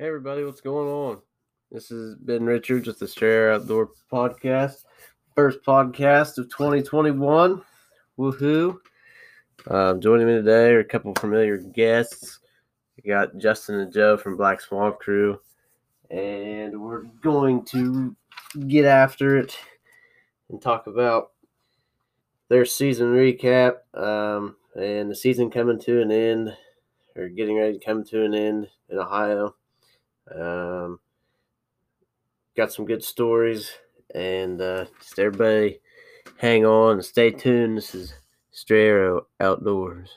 Hey everybody, what's going on? This is Ben Richards with the Stray Outdoor Podcast. First podcast of 2021. Woohoo. Um, joining me today are a couple familiar guests. We got Justin and Joe from Black Swamp Crew. And we're going to get after it and talk about their season recap um, and the season coming to an end or getting ready to come to an end in Ohio. Um, got some good stories, and uh, just everybody hang on and stay tuned. This is Stray Arrow Outdoors.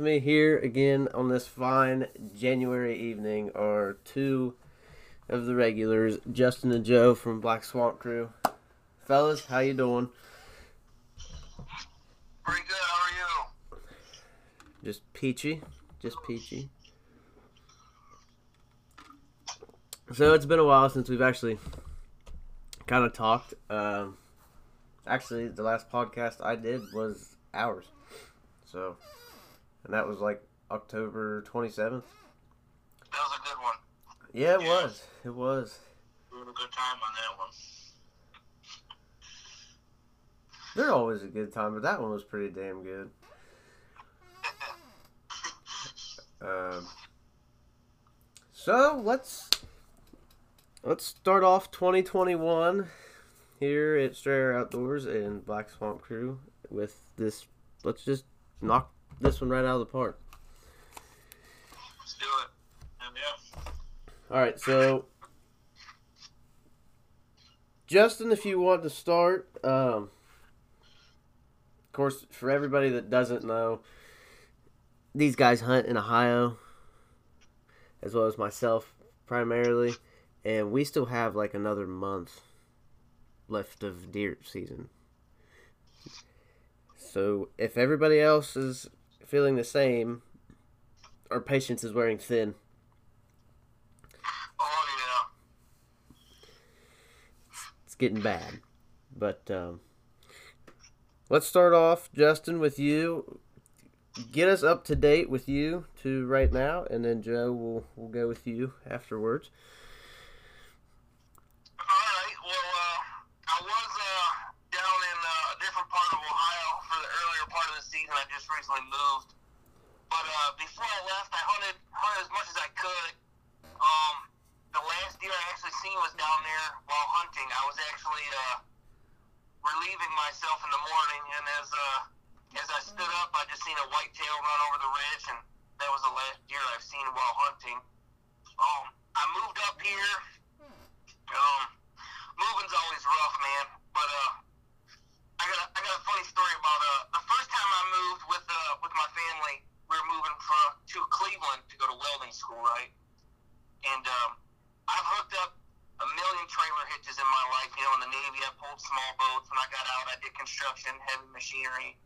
Me here again on this fine January evening are two of the regulars, Justin and Joe from Black Swamp Crew. Fellas, how you doing? Pretty good. How are you? Just peachy, just peachy. So it's been a while since we've actually kind of talked. Um, actually, the last podcast I did was ours. So, and that was like October 27th. That was a good one. Yeah, it Yeah. was. It was. We had a good time on that one. They're always a good time, but that one was pretty damn good. Um, so let's let's start off 2021 here at Stray Arrow Outdoors and Black Swamp Crew with this. Let's just knock this one right out of the park. Let's do it. And yeah. All right, so Justin, if you want to start, um, of course, for everybody that doesn't know, these guys hunt in Ohio, as well as myself primarily, and we still have like another month left of deer season. So if everybody else is feeling the same, our patience is wearing thin. Oh yeah. it's getting bad. But um, let's start off, Justin, with you. Get us up to date with you to right now, and then Joe will will go with you afterwards. All right. Well, uh, I was uh, down in uh, a different part of Ohio for the earlier part of the season. I just recently moved. But uh, before I left, I hunted hunted as much as I could. Um, the last deer I actually seen was down there while hunting. I was actually uh, relieving myself in the morning, and as uh, as I stood up, I just seen a whitetail run over the ridge, and that was the last deer I've seen while hunting. Um, I moved up here. Um, moving's always rough, man. But uh, I got a, I got a funny story about uh the first time I moved with uh with my family. We were moving for to Cleveland to go to welding school, right? And um, I've hooked up a million trailer hitches in my life. You know, in the Navy, I pulled small boats. When I got out, I did construction, heavy machinery,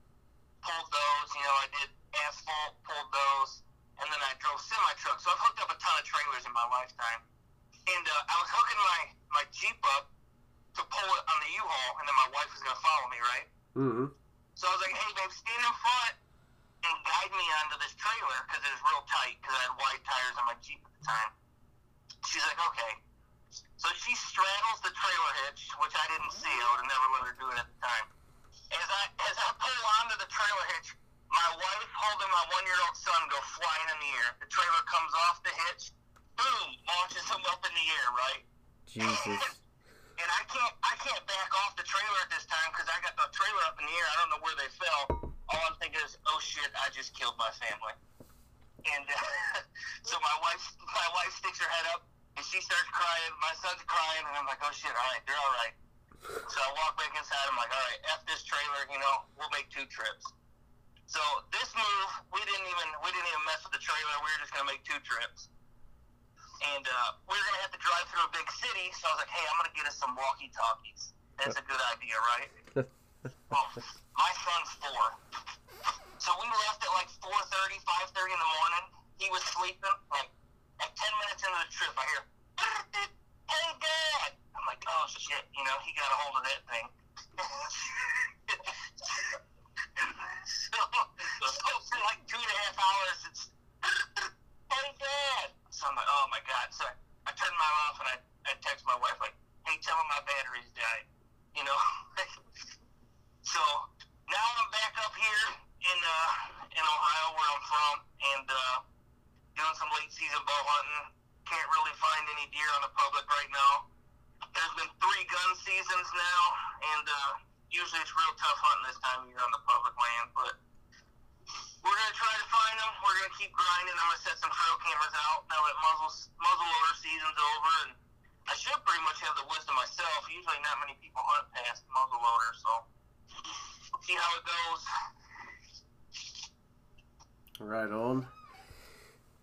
pulled those. You know, I did asphalt, pulled those, and then I drove semi trucks. So I've hooked up a ton of trailers in my lifetime. And uh, I was hooking my my Jeep up to pull it on the U-Haul, and then my wife was gonna follow me, right? Mm-hmm. So I was like, "Hey, babe, stand in front and guide me onto this trailer because it was real tight because I had wide tires on my Jeep at the time." She's like, "Okay." So she straddles the trailer hitch, which I didn't see. I would have never let her do it at the time. As I as I pull onto the trailer hitch, my wife holding my one year old son go flying in the air. The trailer comes off the hitch, boom, launches him up in the air, right? Jesus. And I can't I can't back off the trailer at this time because I got the trailer up in the air. I don't know where they fell. All I'm thinking is, oh shit, I just killed my family. And uh, so my wife my wife sticks her head up and she starts crying. My son's crying, and I'm like, oh shit, all right, they're all right. So I walk back inside. I'm like, all right, f this trailer. You know, we'll make two trips. So this move, we didn't even we didn't even mess with the trailer. We were just gonna make two trips, and uh, we were gonna have to drive through a big city. So I was like, hey, I'm gonna get us some walkie talkies. That's a good idea, right? well, my son's four, so we left at like 4:30, 5:30 in the morning. He was sleeping. Like at 10 minutes into the trip, I hear, "Hey, Dad!" I'm like, "Oh shit!" You know, he got a hold of that thing. so, so for like two and a half hours, it's hey dad. So I'm like, oh my god. So I, I turned mine off and I, I text my wife like, hey, tell him my battery's died. You know. so now I'm back up here in uh in Ohio where I'm from and uh, doing some late season bow hunting. Can't really find any deer on the public right now. There's been three gun seasons now, and uh, usually it's real tough hunting this time of year on the public land, but we're gonna try to find them. We're gonna keep grinding. I'm gonna set some trail cameras out now that muzzle muzzle loader season's over, and I should pretty much have the wisdom myself. Usually, not many people hunt past muzzle loader, so we'll see how it goes. Right on.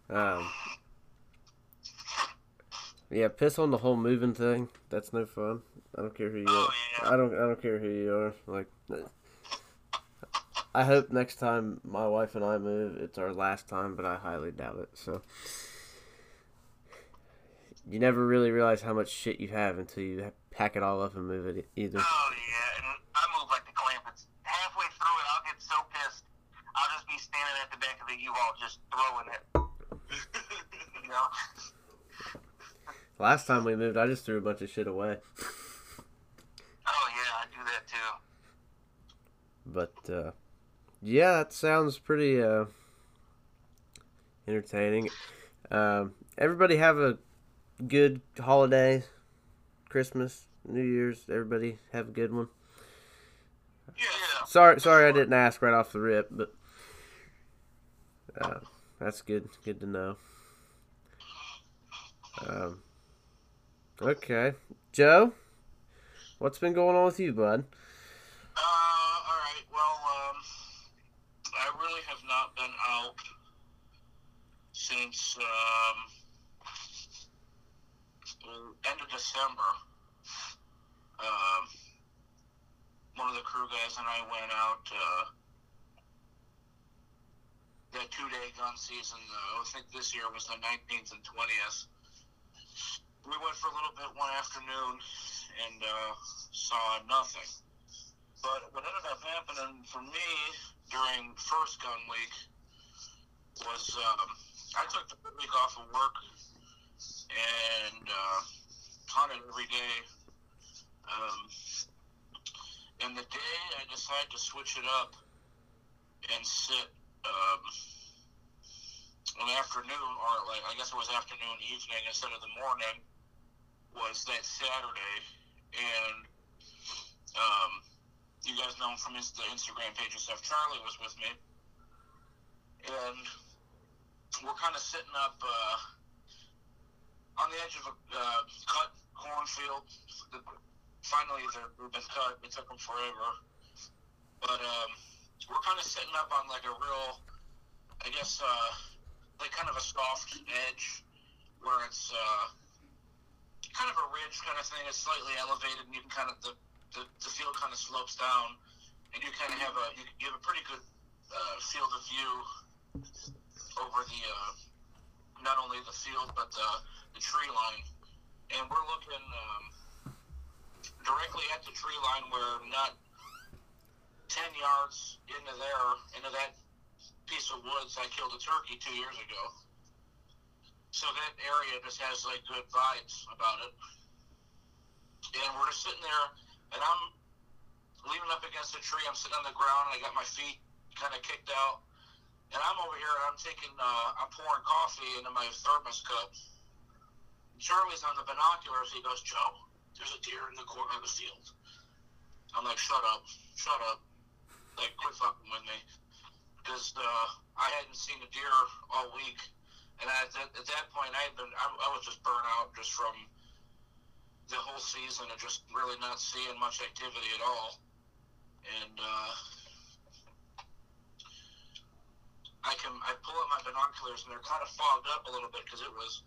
Um, yeah, piss on the whole moving thing. That's no fun. I don't care who you Oh, are. yeah. I don't. I don't care who you are. Like, I hope next time my wife and I move, it's our last time, but I highly doubt it. So, you never really realize how much shit you have until you pack it all up and move it. Either. Oh yeah, and I move like the Clampetts. Halfway through it, I'll get so pissed. I'll just be standing at the back of the U-Haul just throwing it. you know? Last time we moved, I just threw a bunch of shit away. Oh yeah, I do that too. But uh, yeah, that sounds pretty uh, entertaining. Um, everybody have a good holiday, Christmas, New Year's. Everybody have a good one. Yeah. Sorry, sorry, I didn't ask right off the rip, but uh, that's good. Good to know. Um, okay, Joe, what's been going on with you, bud? Uh, all right. Well, um, I really have since um, end of December. Um, one of the crew guys and I went out uh, that two-day gun season. Uh, I think this year was the 19th and 20th. We went for a little bit one afternoon and uh, saw nothing. But what ended up happening for me during first gun week was um, I took the week off of work and uh, hunted every day. Um, and the day I decided to switch it up and sit um, an afternoon, or like I guess it was afternoon, evening instead of the morning, was that Saturday. And um, you guys know from his, the Instagram page and stuff. Charlie was with me, and we're kind of sitting up uh, on the edge of a uh, cut cornfield. Finally, they've been cut. It took them forever, but um, we're kind of sitting up on like a real, I guess, uh, like kind of a soft edge where it's uh, kind of a ridge kind of thing. It's slightly elevated, and you can kind of the the, the field kind of slopes down, and you kind of have a you, you have a pretty good uh, field of view over the uh, not only the field but the, the tree line, and we're looking um, directly at the tree line where not ten yards into there into that piece of woods I killed a turkey two years ago. So that area just has like good vibes about it. And we're just sitting there and I'm leaning up against a tree. I'm sitting on the ground and I got my feet kind of kicked out. And I'm over here and I'm taking, uh, I'm pouring coffee into my thermos cup. Charlie's on the binoculars. He goes, Joe, there's a deer in the corner of the field. I'm like, shut up, shut up. Like, quit fucking with me. Because uh, I hadn't seen a deer all week. And at that, at that point, I had been, I, I was just burnt out just from the whole season of just really not seeing much activity at all. And uh, I can I pull up my binoculars and they're kind of fogged up a little bit because it was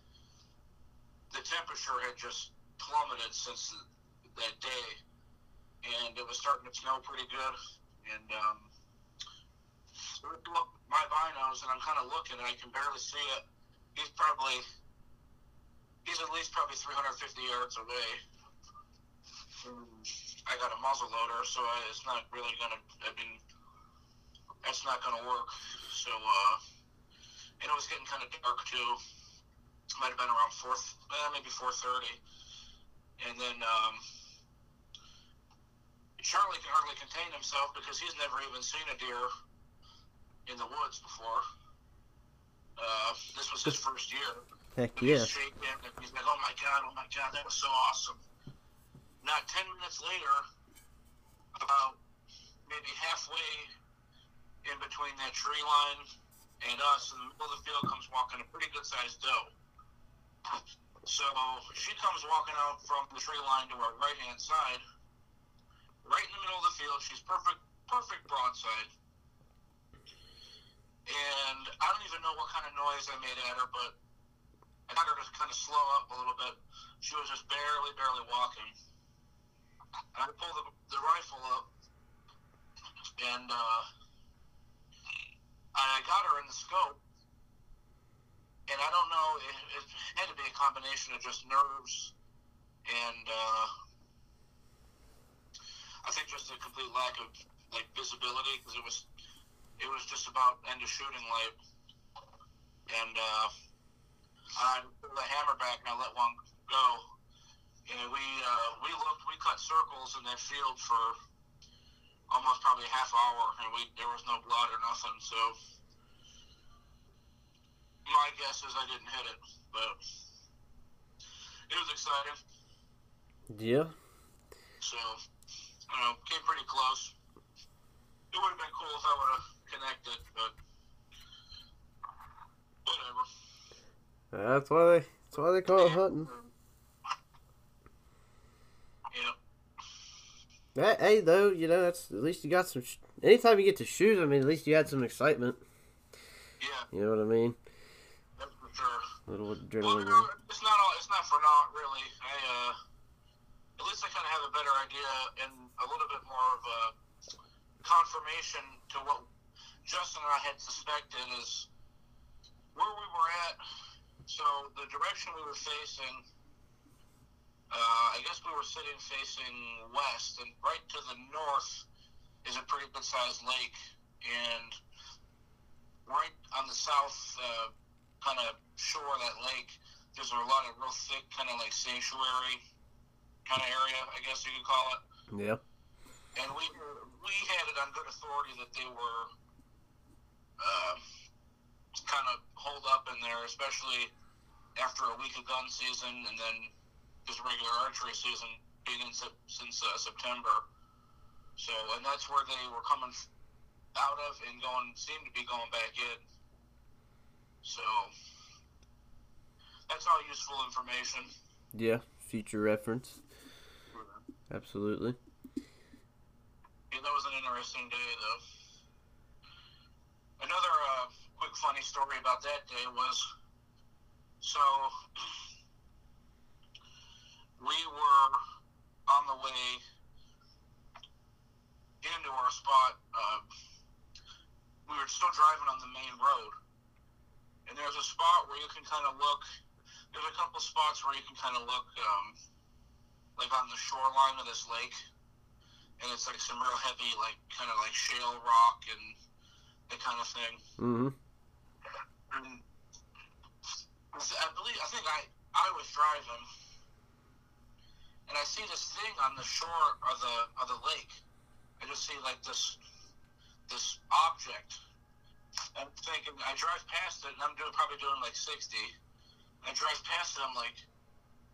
the temperature had just plummeted since that day, and it was starting to snow pretty good. And um, look my binos and I'm kind of looking and I can barely see it. He's probably he's at least probably 350 yards away. I got a muzzle loader, so I, it's not really gonna. I mean, that's not gonna work. So, uh, and it was getting kind of dark too. Might have been around four, eh, maybe 4:30, and then um, Charlie can hardly contain himself because he's never even seen a deer in the woods before. Uh, this was his first year. Heck He's yeah. shaking he's like, "Oh my god, oh my god, that was so awesome." Not ten minutes later, about maybe halfway in between that tree line and us, in the middle of the field, comes walking a pretty good sized doe. So she comes walking out from the tree line to our right hand side, right in the middle of the field. She's perfect, perfect broadside. And I don't even know what kind of noise I made at her, but I got her to kind of slow up a little bit. She was just barely, barely walking. And I pulled the, the rifle up, and uh, I got her in the scope. And I don't know, it, it had to be a combination of just nerves and uh, I think just a complete lack of like visibility because it was it was just about end of shooting light. And uh, I pulled the hammer back and I let one go. And we uh, we looked, we cut circles in that field for almost probably a half hour, and we there was no blood or nothing. So my guess is I didn't hit it, but it was exciting. Yeah. So you know, came pretty close. It would have been cool if I would have connected, but whatever. That's why they. That's why they call it hunting. Yeah. That, hey, though, you know, that's at least you got some. Sh- Anytime you get to shoot, I mean, at least you had some excitement. Yeah, You know what I mean? that's for sure. A little Well, adrenaline. know, it's not all. It's not for naught, really. I uh, at least I kind of have a better idea and a little bit more of a confirmation to what Justin and I had suspected is where we were at. So the direction we were facing, uh, I guess we were sitting facing west, and right to the north is a pretty good sized lake, and right on the south uh, kind of shore of that lake, there's a lot of real thick, kind of like sanctuary kind of area, I guess you could call it. Yeah. And we we had it on good authority that they were uh, kind of holed up in there, especially after a week of gun season and then just regular archery season being in since uh, September. So, and that's where they were coming out of and going, seemed to be going back in. So, that's all useful information. Yeah. Future reference. Absolutely. Yeah, that was an interesting day, though. Another uh, quick funny story about that day was so we were on the way into our spot. Uh, we were still driving on the main road, and there's a spot where you can kind of look. There's a couple spots where you can kind of look, um, like on the shoreline of this lake and it's like some real heavy, like kind of like shale rock and that kind of thing. Mm-hmm. And I believe I think I I was driving, and I see this thing on the shore of the of the lake. I just see like this this object. I'm thinking I drive past it, and I'm doing probably doing like sixty. I drive past it, I'm like,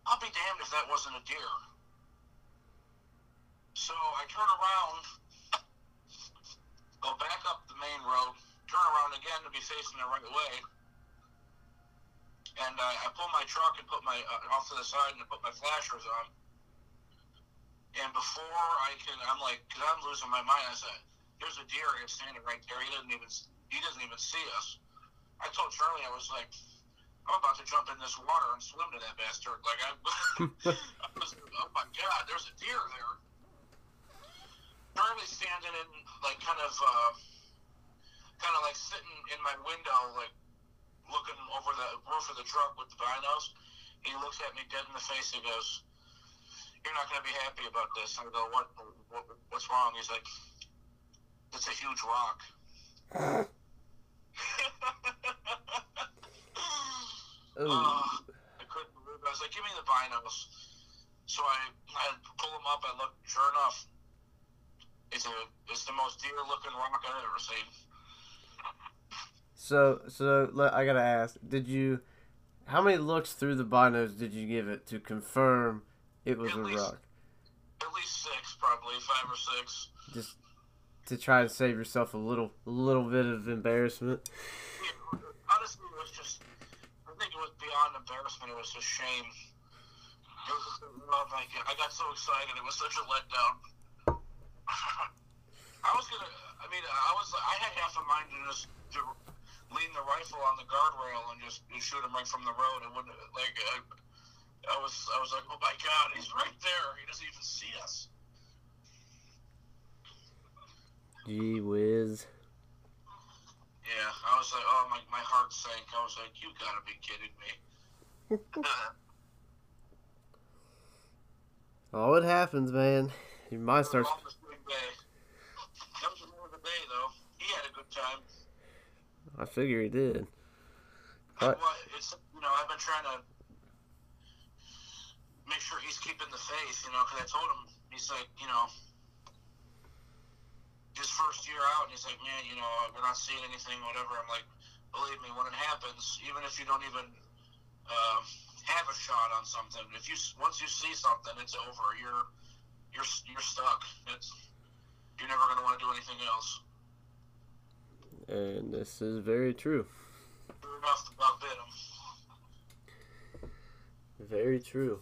I'll be damned if that wasn't a deer. So I turn around, go back up the main road, turn around again to be facing the right way, and I, I pull my truck and put my uh, off to the side and put my flashers on. And before I can, I'm like, because I'm losing my mind. I said, "There's a deer standing right there. He doesn't even he doesn't even see us." I told Charlie, I was like, "I'm about to jump in this water and swim to that bastard." Like I, I was, oh my god, there's a deer there. Charlie's standing in like kind of, uh, kind of like sitting in my window, like looking over the roof of the truck with the binos. He looks at me dead in the face. He goes, "You're not going to be happy about this." I go, "What? what what's wrong?" He's like, "It's a huge rock." Uh, I couldn't believe it. I was like, "Give me the binos." So I, I pull them up. I look. Sure enough, it's a it's the most deer looking rock I've ever seen. So, so I gotta ask: Did you? How many looks through the binos did you give it to confirm it was At a least- rock? At least six, probably five or six. Just to try to save yourself a little, little bit of embarrassment. Yeah, honestly, it was just. I think it was beyond embarrassment. It was just shame. It was just, oh my god! I got so excited. It was such a letdown. I was gonna. I mean, I was. I had half a mind to just to lean the rifle on the guardrail and just shoot him right from the road. It wouldn't like. I, I was. I was like, oh my god, he's right there. He doesn't even see us. Gee whiz. Yeah, I was like, oh my, my heart sank. I was like, you gotta be kidding me. Oh, it happens, man. Your mind starts. That was a day. That was the the though. He had a good time. I figure he did. What? what, it's, you know, I've been trying to make sure he's keeping the faith, you know, because I told him, he's like, you know, his first year out, and he's like, man, you know, we're not seeing anything, whatever. I'm like, believe me, when it happens, even if you don't even uh, have a shot on something, if you once you see something, it's over. You're you're you're stuck. It's you're never gonna want to do anything else. And this is very true. Sure enough, the bug bit him. Very true.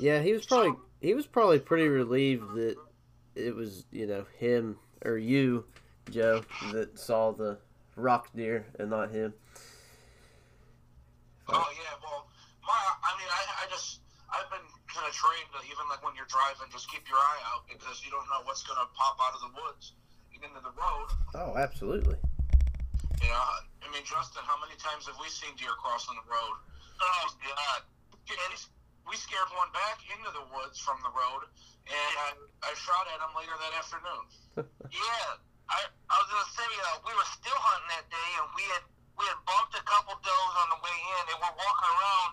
Yeah, he was probably he was probably pretty relieved that it was you know him or you, Joe, that saw the rock deer and not him. Oh yeah, well, my I mean, I I just I've been kind of trained to even like when you're driving, just keep your eye out because you don't know what's gonna pop out of the woods and into the road. Oh, absolutely. You know, I mean, Justin, how many times have we seen deer crossing the road? Oh God! And we scared one back into the woods from the road, and I, I shot at him later that afternoon. Yeah, I I was gonna say uh, we were still hunting that day, and we had we had bumped a couple does on the way in, and we're walking around,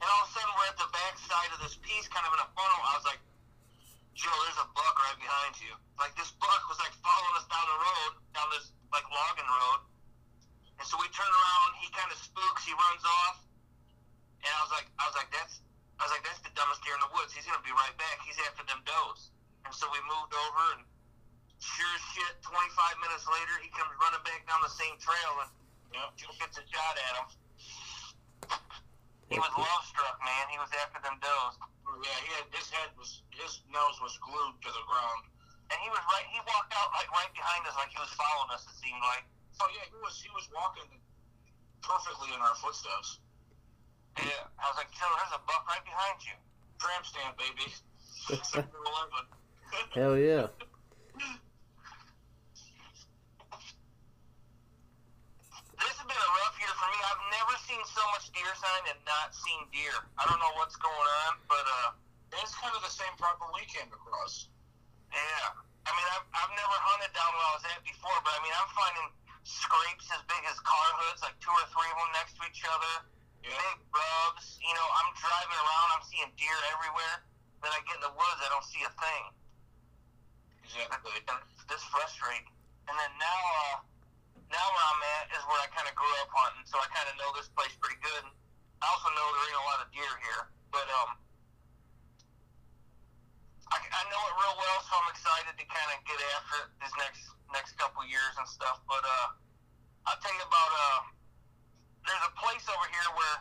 and all of a sudden we're at the back side of this piece, kind of in a funnel. I was like, Joe, there's a buck right behind you. Like this buck was like following us down the road, down this like logging road, and so we turn around. He kind of spooks. He runs off, and I was like, I was like, that's. I was like, that's the dumbest deer in the woods. He's gonna be right back. He's after them does. And so we moved over, and sure as shit, 25 minutes later, he comes running back down the same trail, and Yep. Joe gets a shot at him. He was love struck, man. He was after them does. Yeah, he had his head was his nose was glued to the ground. And he was right. He walked out like right behind us, like he was following us. It seemed like. Oh yeah, he was he was walking perfectly in our footsteps. Yeah. I was like, Joe, there's a buck right behind you. Tramp stamp, baby. Hell yeah. This has been a rough year for me. I've never seen so much deer sign and not seen deer. I don't know what's going on, but uh, It's kind of the same problem we came across. yeah. I mean, I've, I've never hunted down where I was at before, but I mean, I'm finding scrapes as big as car hoods, like two or three of them next to each other. Yeah. Big rubs. You know, I'm driving around, I'm seeing deer everywhere. Then I get in the woods, I don't see a thing. Exactly. This frustrating. And then now, uh, now where I'm at is where I kind of grew up hunting, so I kind of know this place pretty good. I also know there ain't a lot of deer here, but um, I, I know it real well, so I'm excited to kind of get after it these next next couple years and stuff. But uh, I'll tell you about uh, there's a place over here where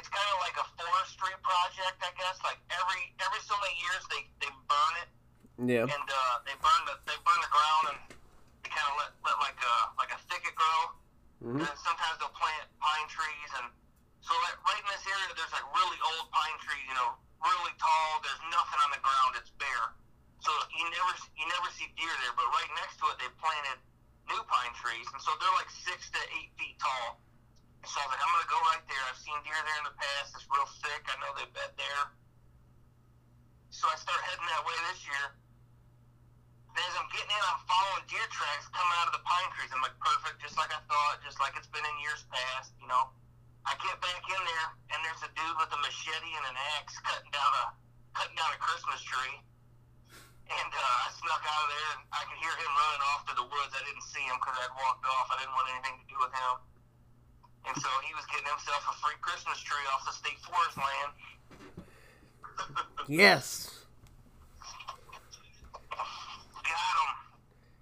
it's kind of like a forestry project, I guess. Like every every so many years, they they burn it Yeah. and uh, they burn the they burn the ground and they kind of let, let like a like a thicket grow. hmm And then sometimes they'll plant pine trees and so like right in this area, there's like really old pine trees, you know, really tall. There's nothing on the ground; it's bare. So you never you never see deer there. But right next to it, they planted new pine trees, and so they're like six to eight feet tall. So I was like, I'm gonna go right there. I've seen deer there in the past. It's real thick. I know they bed there. So I start heading that way this year. And as I'm getting in, I'm following deer tracks coming out of the pine trees. I'm like, perfect, just like I thought, just like it's been in years past, you know. I get back in there, and there's a dude with a machete and an axe cutting down a cutting down a Christmas tree. And uh, I snuck out of there, and I could hear him running off to the woods. I didn't see him because I'd walked off. I didn't want anything to do with him. And so he was getting himself a free Christmas tree off the state forest land. Yes. Got him.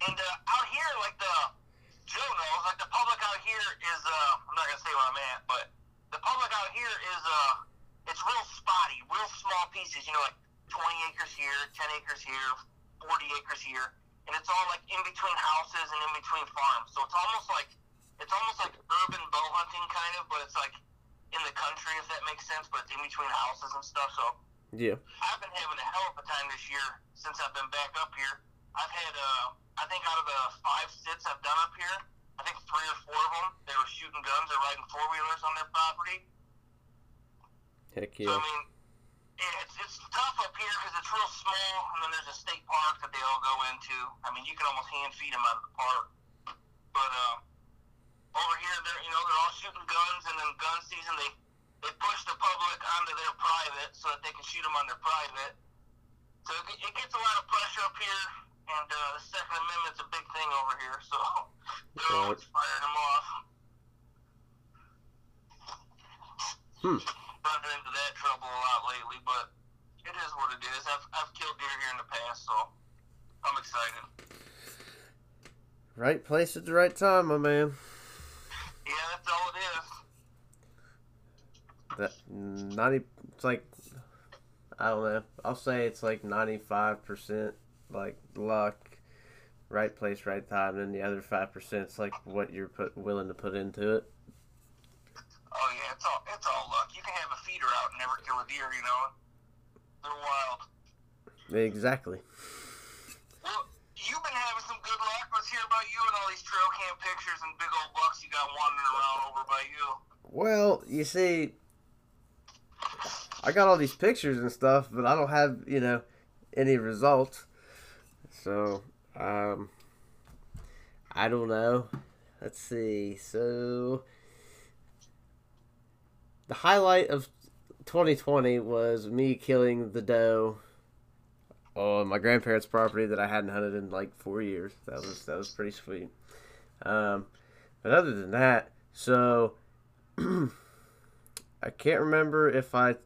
And uh, out here, like the Joe knows, like the public out here is uh, I'm not gonna say where I'm at, but the public out here is uh, it's real spotty, real small pieces. You know, like 20 acres here, 10 acres here, 40 acres here, and it's all like in between houses and in between farms. So it's almost like it's almost like urban bow hunting kind of, but it's like in the country if that makes sense. But it's in between houses and stuff. So Yeah. I've been having a hell of a time this year since I've been back up here. I've had, uh, I think out of the five sits I've done up here, I think three or four of them, they were shooting guns or riding four wheelers on their property. Heck yeah. So, I mean, yeah, it's, it's tough up here because it's real small, and then there's a state park that they all go into. I mean, you can almost hand feed them out of the park. But, uh, over here, they're, you know, they're all shooting guns, and then gun season, they, they push the public onto their private so that they can shoot them on their private. So it, it gets a lot of pressure up here, and uh, the Second Amendment's a big thing over here, so they're Right. always firing them off. Hmm. Running into that trouble a lot lately, but it is what it is. I've, I've killed deer here in the past, so I'm excited. Right place at the right time, my man. Yeah, that's all it is. That ninety. It's like I don't know. I'll say it's like ninety-five percent like luck, right place, right time, and the other five percent is like what you're put willing to put into it. Oh yeah, it's all it's all luck. You can have a feeder out and never kill a deer, you know. They're wild. Exactly. Well, you've been having some good luck. Let's hear about you and all these trail cam pictures and big old bucks you got wandering around over by you. Well, you see, I got all these pictures and stuff, but I don't have you know any results. So, um, I don't know. Let's see. So, the highlight of 2020 was me killing the doe on my grandparents' property that I hadn't hunted in like four years. That was that was pretty sweet. Um, but other than that, so I can't remember if I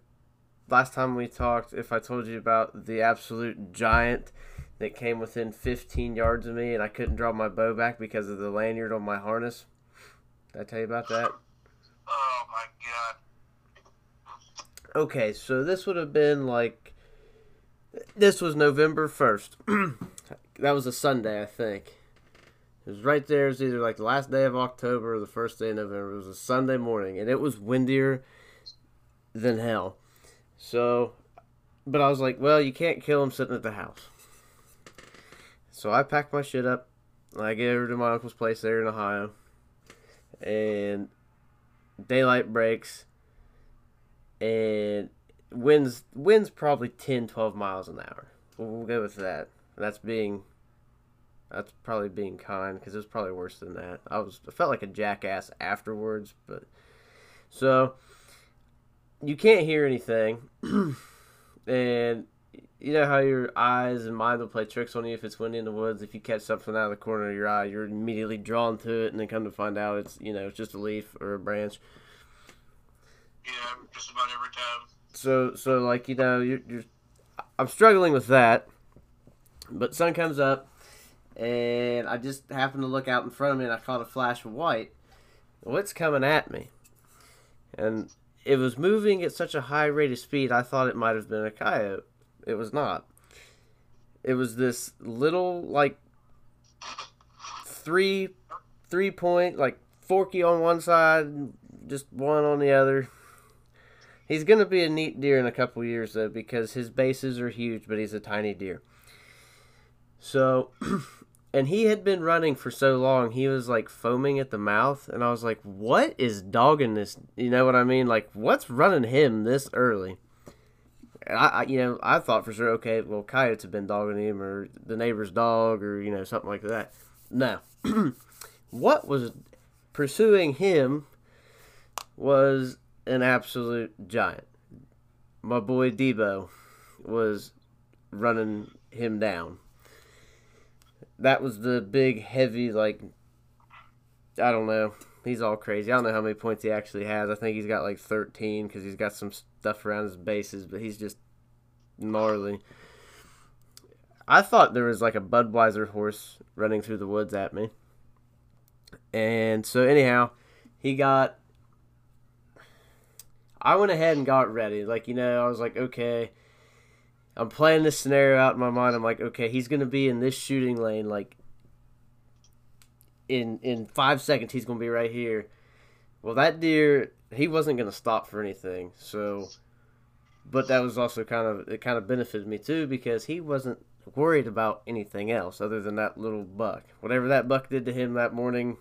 last time we talked if I told you about the absolute giant that came within 15 yards of me and I couldn't draw my bow back because of the lanyard on my harness. Did I tell you about that? Oh my god. Okay, so this would have been like this was November 1st. that was a Sunday, I think. It was right there. It was either like the last day of October or the first day of November. It was a Sunday morning, and it was windier than hell. So, but I was like, well, you can't kill him sitting at the house. So I packed my shit up. And I get over to my uncle's place there in Ohio, and daylight breaks, and winds winds probably 10, 12 miles an hour. We'll, go with that. That's being that's probably being kind because it was probably worse than that. I was I felt like a jackass afterwards, but so you can't hear anything, and you know how your eyes and mind will play tricks on you if it's windy in the woods. If you catch something out of the corner of your eye, you're immediately drawn to it, and then come to find out it's you know it's just a leaf or a branch. Yeah, just about every time. So so like you know you're, you're I'm struggling with that, but sun comes up, and I just happened to look out in front of me, and I caught a flash of white. It's coming at me, and it was moving at such a high rate of speed. I thought it might have been a coyote. It was not. It was this little like three three point like forky on one side, just one on the other. He's gonna be a neat deer in a couple years though because his bases are huge, but he's a tiny deer. So, and he had been running for so long, he was like foaming at the mouth, and I was like, "What is dogging this?" You know what I mean? Like, what's running him this early? I, I, you know, I thought for sure, okay, well, coyotes have been dogging him, or the neighbor's dog, or you know, something like that. No, what was pursuing him was an absolute giant. My boy Debo was running him down. That was the big, heavy, like, I don't know. He's all crazy. I don't know how many points he actually has. I think he's got like 13 because he's got some stuff around his bases, but he's just gnarly. I thought there was like a Budweiser horse running through the woods at me. And so, anyhow, he got I went ahead and got ready. Like, you know, I was like, okay, I'm playing this scenario out in my mind. I'm like, okay, he's to be in this shooting lane. Like, in in five seconds, he's to be right here. Well, that deer, he wasn't to stop for anything. So, but that was also kind of, it kind of benefited me too because he wasn't worried about anything else other than that little buck. Whatever that buck did to him that morning,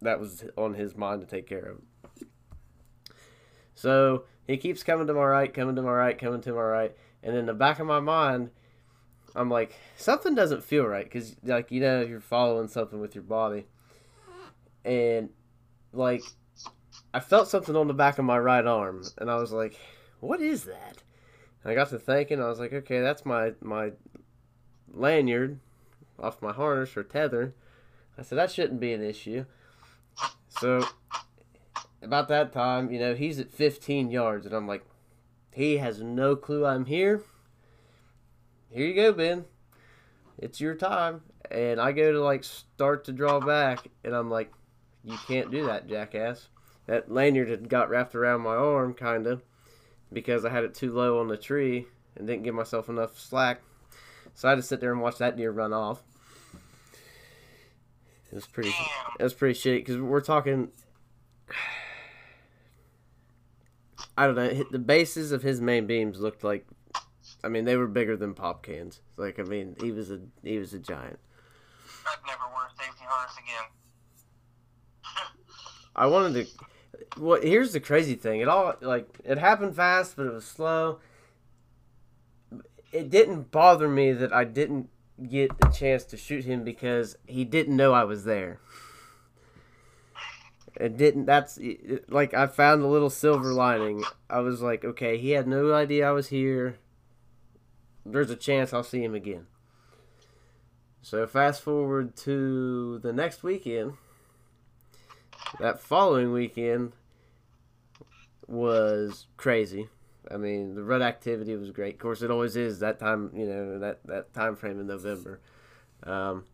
that was on his mind to take care of. So he keeps coming to my right, coming to my right, coming to my right, and in the back of my mind, I'm like, something doesn't feel right because, like, you know, you're following something with your body, and like, I felt something on the back of my right arm, and I was like, what is that? And I got to thinking, I was like, okay, that's my my lanyard off my harness or tether. I said that shouldn't be an issue. So about that time, you know, he's at 15 yards, and I'm like, he has no clue I'm here. Here you go, Ben. It's your time. And I go to like start to draw back, and I'm like, you can't do that, jackass. That lanyard had got wrapped around my arm, kind of, because I had it too low on the tree and didn't give myself enough slack. So I had to sit there and watch that deer run off. It was pretty. It was pretty shitty because we're talking. I don't know. The bases of his main beams looked like, I mean, they were bigger than pop cans. Like, I mean, he was a he was a giant. I'd never wear safety harness again. I wanted to. Well, here's the crazy thing. It all like it happened fast, but it was slow. It didn't bother me that I didn't get a chance to shoot him because he didn't know I was there it didn't that's like i found a little silver lining. I was like okay he had no idea i was here. There's a chance i'll see him again. So fast forward to the next weekend. That following weekend was crazy. I mean the rut activity was great. Of course it always is that time you know that that time frame in november. Um,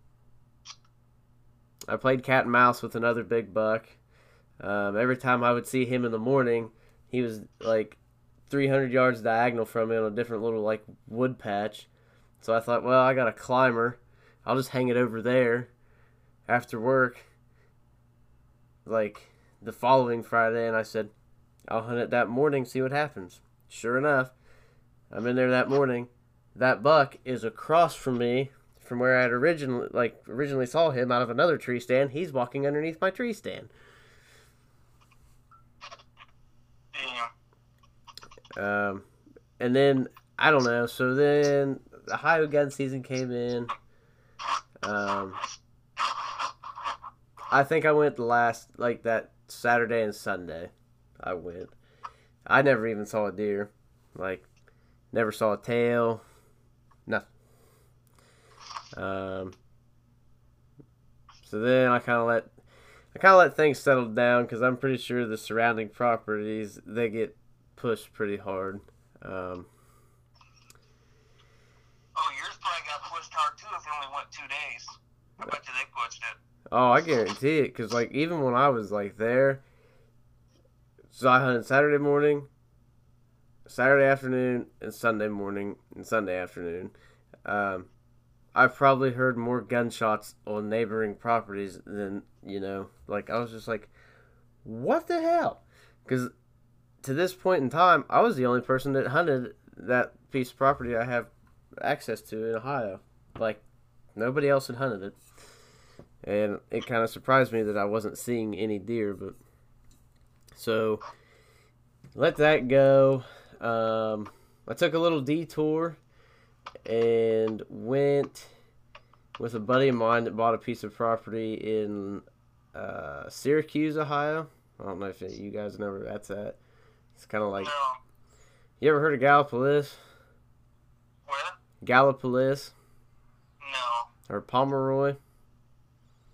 i played cat and mouse with another big buck um, every time I would see him in the morning, he was like 300 yards diagonal from me on a different little like wood patch. So I thought, well, I got a climber. I'll just hang it over there after work, like the following Friday. And I said, I'll hunt it that morning, see what happens. Sure enough, I'm in there that morning. That buck is across from me from where I had originally like originally saw him out of another tree stand. He's walking underneath my tree stand. Um, and then I don't know. So then the Ohio gun season came in. Um, I think I went the last like that Saturday and Sunday. I went. I never even saw a deer. Like, never saw a tail. Nothing. Um. So then I kind of let I kind of let things settle down because I'm pretty sure the surrounding properties they get pushed pretty hard. Um, oh, yours probably got pushed hard too if it only went two days. I bet you they pushed it. Oh, I guarantee it. Cause like even when I was like there, So I hunted Saturday morning, Saturday afternoon, and Sunday morning and Sunday afternoon. Um, I've probably heard more gunshots on neighboring properties than you know. Like I was just like, what the hell? Because to this point in time, I was the only person that hunted that piece of property I have access to in Ohio. Like nobody else had hunted it, and it kind of surprised me that I wasn't seeing any deer. But so let that go. Um, I took a little detour and went with a buddy of mine that bought a piece of property in uh, Syracuse, Ohio. I don't know if you guys know where that's at. It's kind of like No. you ever heard of Gallipolis? Where? Gallipolis No. or Pomeroy?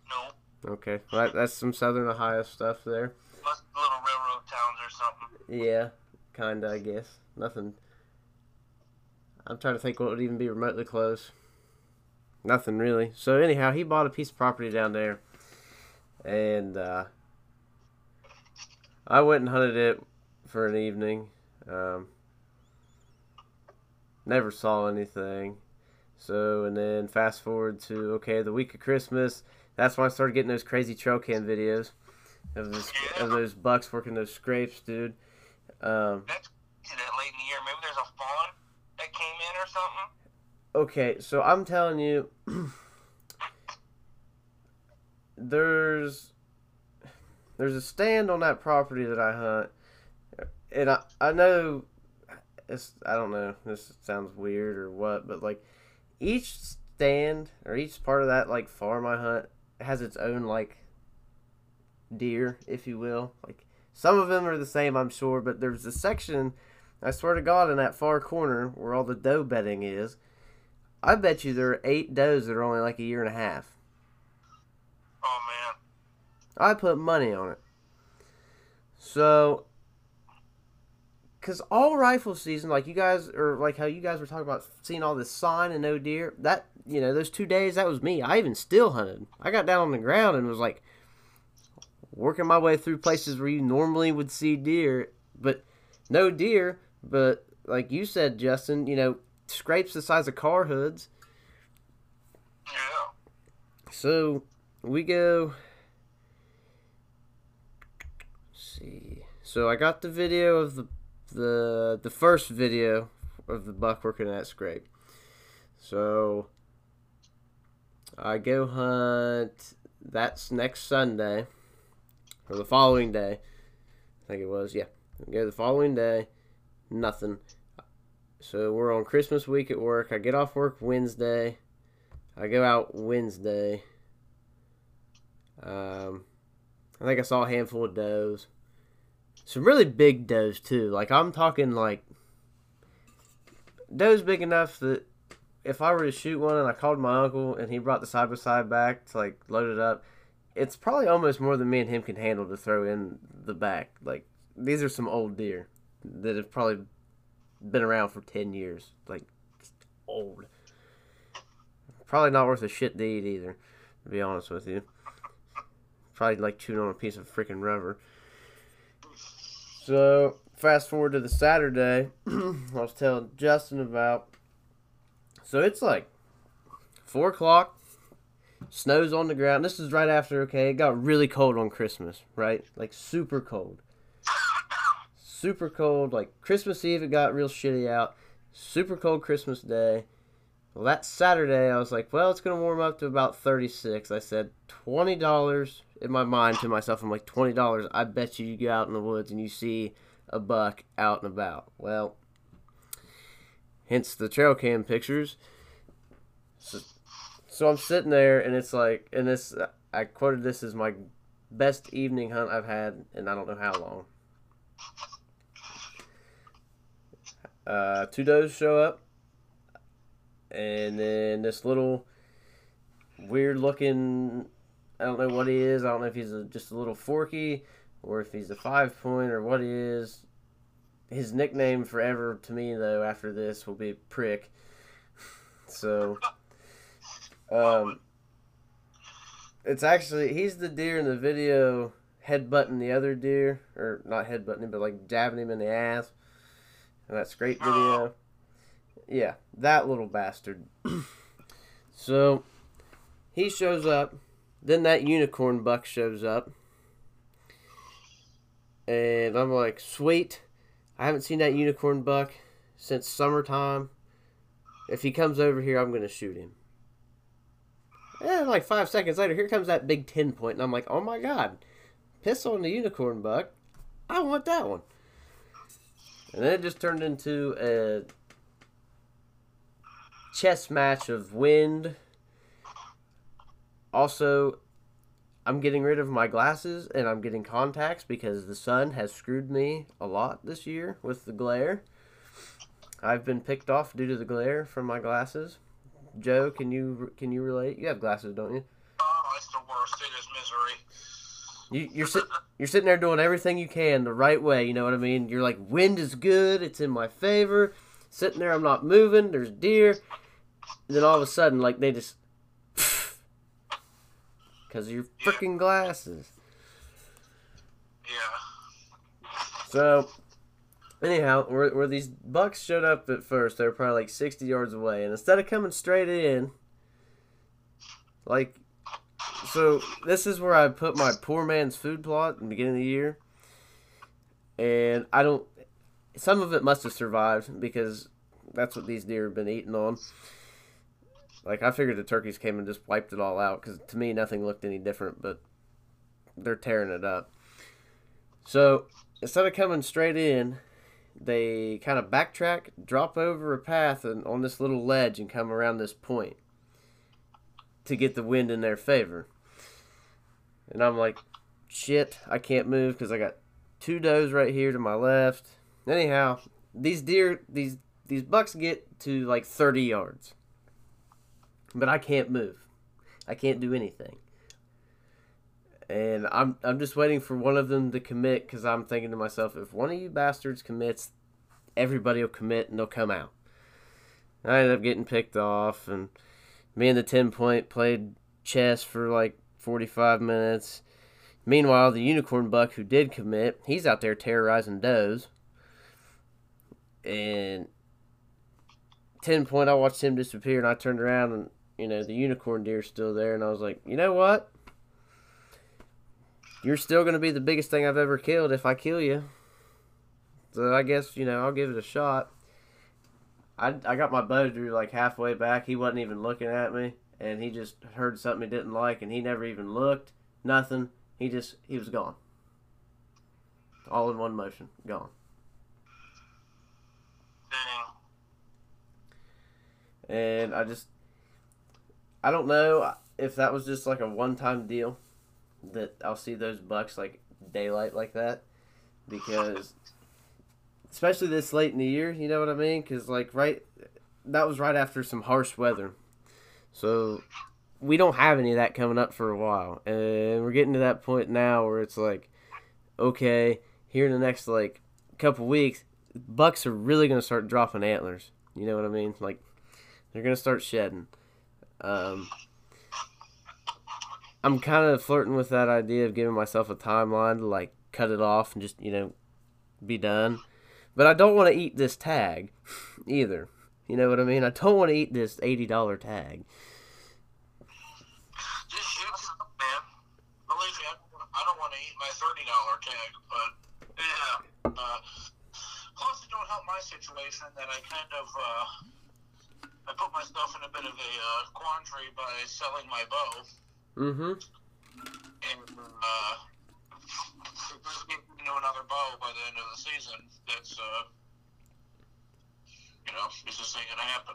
No. Okay, well, that, that's some Southern Ohio stuff there. Must little railroad towns or something. Yeah, kinda, I guess. Nothing. I'm trying to think what would even be remotely close. Nothing really. So anyhow, he bought a piece of property down there, and uh, I went and hunted it for an evening. Um, never saw anything. So and then fast forward to okay, the week of Christmas. That's when I started getting those crazy trail cam videos of those of those bucks working those scrapes, dude. Um, That's crazy that late in the year. Maybe there's a fawn that came in or something. okay, so I'm telling you, there's there's a stand on that property that I hunt, and I I know it's I don't know this sounds weird or what, but like each stand or each part of that like farm I hunt has its own like deer, if you will. Like some of them are the same, I'm sure, but there's a section. I swear to God, in that far corner where all the doe bedding is, I bet you there are eight does that are only like a year and a half. Oh man. I put money on it. So, because all rifle season, like you guys, or like how you guys were talking about seeing all this sign and no deer, that, you know, those two days, that was me. I even still hunted. I got down on the ground and was like working my way through places where you normally would see deer, but no deer. But like you said, Justin, you know, scrapes the size of car hoods. Yeah. So we go. let's see. So I got the video of the the the first video of the buck working that scrape. So I go hunt. That's next Sunday or the following day. I think it was. Yeah, I go the following day. Nothing. So we're on Christmas week at work. I get off work Wednesday. I go out Wednesday. Um, I think I saw a handful of does. Some really big does too. Like I'm talking like does big enough that if I were to shoot one and I called my uncle and he brought the side by side back to like load it up, it's probably almost more than me and him can handle to throw in the back. Like these are some old deer that have probably been around for ten years. Like old. Probably not worth a shit to eat either, to be honest with you. Probably like chewing on a piece of freaking rubber. So fast forward to the Saturday, I was telling Justin about. So it's like four o'clock. Snow's on the ground. This is right after. Okay, it got really cold on Christmas, right? Like super cold. Super cold. Like Christmas Eve, it got real shitty out. Super cold Christmas Day. Well, that Saturday, I was like, well, it's going to warm up to about 36. I said, $20 in my mind to myself. I'm like, $20. I bet you you go out in the woods and you see a buck out and about. Well, hence the trail cam pictures. So, so I'm sitting there and it's like, and this, I quoted this as my best evening hunt I've had in I don't know how long. Uh, two does show up and then this little weird looking I don't know what he is. I don't know if he's a, just a little forky or if he's a five point or what he is. His nickname forever to me though after this will be prick. So um it's actually he's the deer in the video headbutting the other deer, or not headbutting him, but like jabbing him in the ass. And that scrape video. Yeah, that little bastard. so he shows up. Then that unicorn buck shows up. And I'm like, sweet. I haven't seen that unicorn buck since summertime. If he comes over here, I'm going to shoot him. And like five seconds later, here comes that big 10 point, and I'm like, oh my god, piss on the unicorn buck. I want that one. And then it just turned into a chess match of wind. Also, I'm getting rid of my glasses and I'm getting contacts because the sun has screwed me a lot this year with the glare. I've been picked off due to the glare from my glasses. Joe, can you can you relate? You have glasses, don't you? Oh, it's the worst. It is misery. You, you're sit, you're sitting there doing everything you can the right way. You know what I mean? You're like, wind is good. It's in my favor. Sitting there, I'm not moving. There's deer. And then all of a sudden, like they just, because of your freaking glasses. Yeah. So, anyhow, where, where these bucks showed up at first, they were probably like 60 yards away. And instead of coming straight in, like, so this is where I put my poor man's food plot in the beginning of the year. And I don't, some of it must have survived because that's what these deer have been eating on. Like, I figured the turkeys came and just wiped it all out because to me, nothing looked any different, but they're tearing it up. So, instead of coming straight in, they kind of backtrack, drop over a path and on this little ledge and come around this point to get the wind in their favor. And I'm like, shit, I can't move because I got two does right here to my left. Anyhow, these deer, these these bucks get to like 30 yards, but I can't move. I can't do anything. And I'm I'm just waiting for one of them to commit because I'm thinking to myself, if one of you bastards commits, everybody will commit and they'll come out. I ended up getting picked off, and me and the 10 point played chess for like 45 minutes. Meanwhile, the unicorn buck who did commit, he's out there terrorizing does. And 10 point, I watched him disappear, and I turned around, and, you know, the unicorn deer's still there, and I was like, you know what? You're still going to be the biggest thing I've ever killed if I kill you. So I guess, you know, I'll give it a shot. I, I got my bow drew like halfway back. He wasn't even looking at me, and he just heard something he didn't like, and he never even looked. Nothing. He just he was gone. All in one motion, gone. And I just I don't know if that was just like a one time deal that I'll see those bucks like daylight like that because especially this late in the year, you know what I mean? Because like right, that was right after some harsh weather, so we don't have any of that coming up for a while, and we're getting to that point now where it's like, okay, here in the next like couple weeks, bucks are really gonna start dropping antlers. You know what I mean? Like they're gonna start shedding. Um, I'm kind of flirting with that idea of giving myself a timeline to like cut it off and just you know be done. But I don't want to eat this tag either. You know what I mean? I don't want to eat this eighty dollar tag. Just shoot some, man. Believe me, I, I don't want to eat my thirty dollar tag, but yeah. Uh, plus, it don't help my situation that I kind of uh, I put myself in a bit of a uh, quandary by selling my bow, Mm-hmm. and uh, if I get into another bow by the end of the season, that's uh, you know, it's just ain't gonna happen.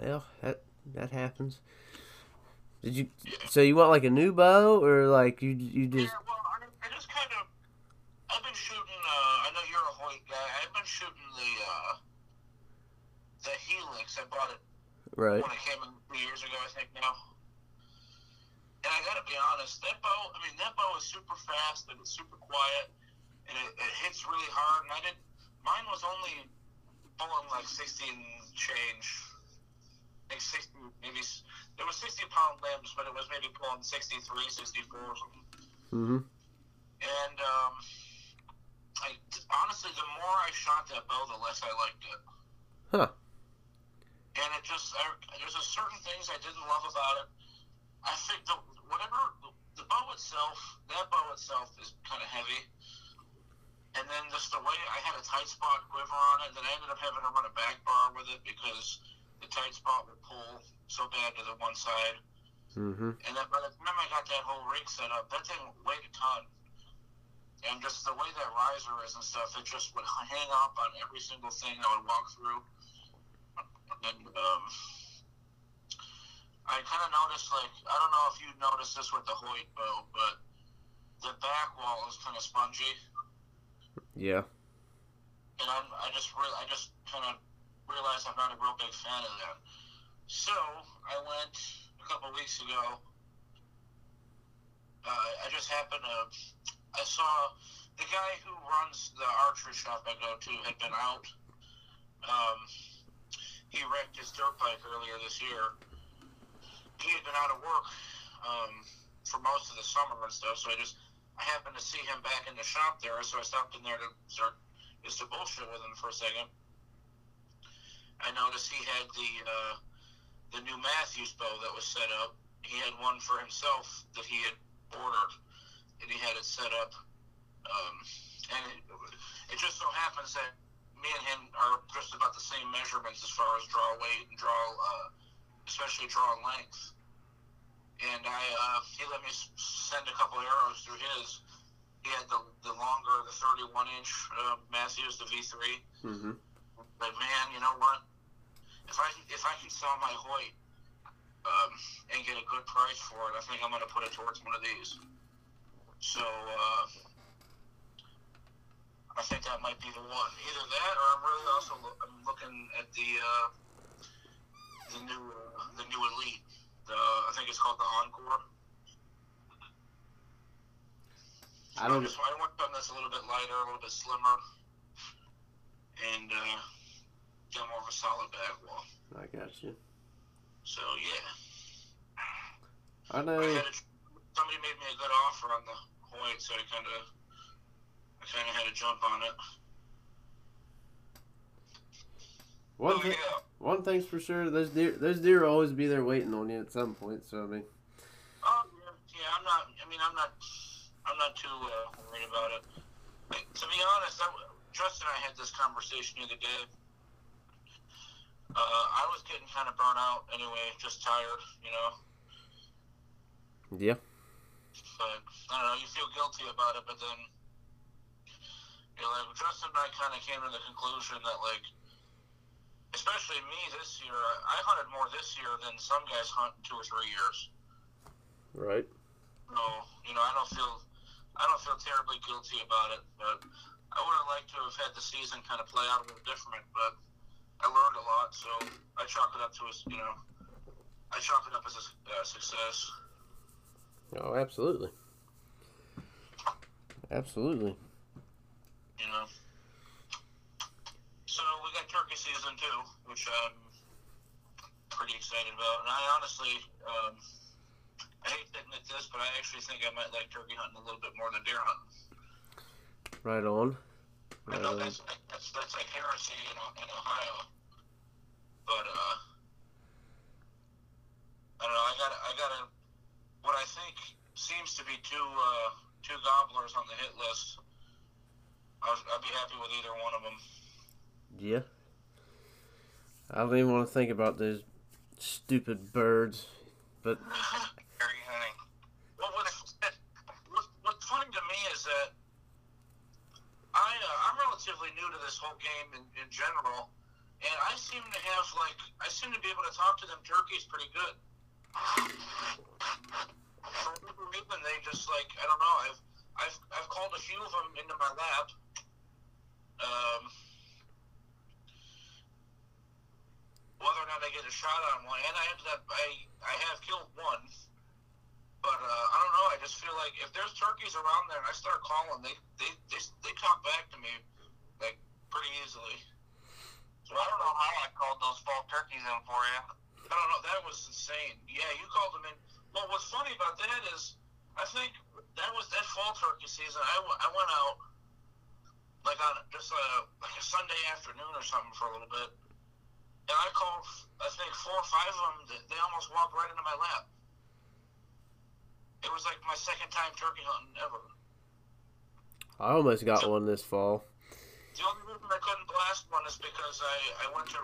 Well, that that happens. Did you? So you want like a new bow, or like you you just? Yeah, well, I, I just kind of. I've been shooting. Uh, I know you're a Hoyt guy. I've been shooting the uh, the Helix. I bought it Right. when it came in years ago, I think now. And I gotta be honest, that bow. I mean, that bow is super fast and it's super quiet, and it, it hits really hard. And I did. Mine was only pulling like 16 change. like 60, maybe there was 60 pound limbs, but it was maybe pulling 63, 64 or something. Mm-hmm. And um, I honestly, the more I shot that bow, the less I liked it. Huh. And it just, I, there's a certain things I didn't love about it. I think the whatever the bow itself, that bow itself is kind of heavy. And then just the way I had a tight spot quiver on it, then I ended up having to run a back bar with it because the tight spot would pull so bad to the one side. Mm-hmm. And then by the time I got that whole rig set up, that thing weighed a ton. And just the way that riser is and stuff, it just would hang up on every single thing I would walk through. And um, I kind of noticed, like, I don't know if you noticed this with the Hoyt bow, but the back wall is kind of spongy. Yeah. and I'm, I just re- I just kind of realized I'm not a real big fan of that. So I went a couple weeks ago. Uh, I just happened to I saw the guy who runs the archery shop I go to had been out. Um, he wrecked his dirt bike earlier this year. He had been out of work um, for most of the summer and stuff, so I just I happened to see him back in the shop there, so I stopped in there to start just to bullshit with him for a second. I noticed he had the uh, the new Mathews bow that was set up. He had one for himself that he had ordered, and he had it set up. Um, and it, it just so happens that me and him are just about the same measurements as far as draw weight and draw, uh, especially draw length. And I, uh, he let me send a couple arrows through his. He had the, the longer, the 31 inch uh, Mathews, the V3. Mm-hmm. But man, you know what? If I if I can sell my Hoyt um, and get a good price for it, I think I'm gonna put it towards one of these. So uh, I think that might be the one. Either that, or I'm really also lo- I'm looking at the uh, the new uh, the new Elite. The I think it's called the Enkore. I don't. just, I want something that's a little bit lighter, a little bit slimmer, and uh, get more of a solid back wall. I got you. So yeah, I I know. somebody made me a good offer on the Hoyt, so I kind of, I kind of had to jump on it. One oh yeah, One thing's for sure. Those deer. Those deer will always be there waiting on you at some point. So I mean. oh yeah, yeah. I'm not. I mean, I'm not. I'm not too uh, worried about it. Like, to be honest, I, Justin and I had this conversation the other day. Uh, I was getting kind of burnt out anyway, just tired, you know. Yeah. But I don't know, you feel guilty about it, but then you're like Justin and I kind of came to the conclusion that like, especially me this year, I, hunted more this year than some guys hunt in two or three years. Right. So you know, I don't feel I don't feel terribly guilty about it, but I would have liked to have had the season kind of play out a little different, but I learned a lot, so I chalk it up to a you know, I chalk it up as a uh, success. Oh, absolutely. Absolutely. you know. So we got turkey season too, which I'm pretty excited about. And I honestly, um, I hate to admit this, but I actually think I might like turkey hunting a little bit more than deer hunting. Right on. I know on. that's that's that's like heresy in, in Ohio, but uh, I don't know. I got I got a what I think seems to be two uh, two gobblers on the hit list. I would be happy with either one of them. Yeah. I don't even want to think about those stupid birds. But. Well, what's, what's funny to me is that I uh, I'm relatively new to this whole game in, in general, and I seem to have like I seem to be able to talk to them turkeys pretty good. For whatever reason, they just like I don't know. I've I've I've called a few of them into my lab. Um, whether or not I get a shot on one, and I ended up I I have killed one, but uh, I don't know. I just feel like if there's turkeys around there and I start calling, they they they, they talk back to me like pretty easily. So I don't know how I called those fall turkeys in for you. I don't know. That was insane. Yeah, you called them in. Well, what's funny about that is, I think that was that fall turkey season. I, w- I went out like on just a like a Sunday afternoon or something for a little bit, and I called. I think four or five of them. They almost walked right into my lap. It was like my second time turkey hunting ever. I almost got one this fall. The only reason I couldn't blast one is because I, I went to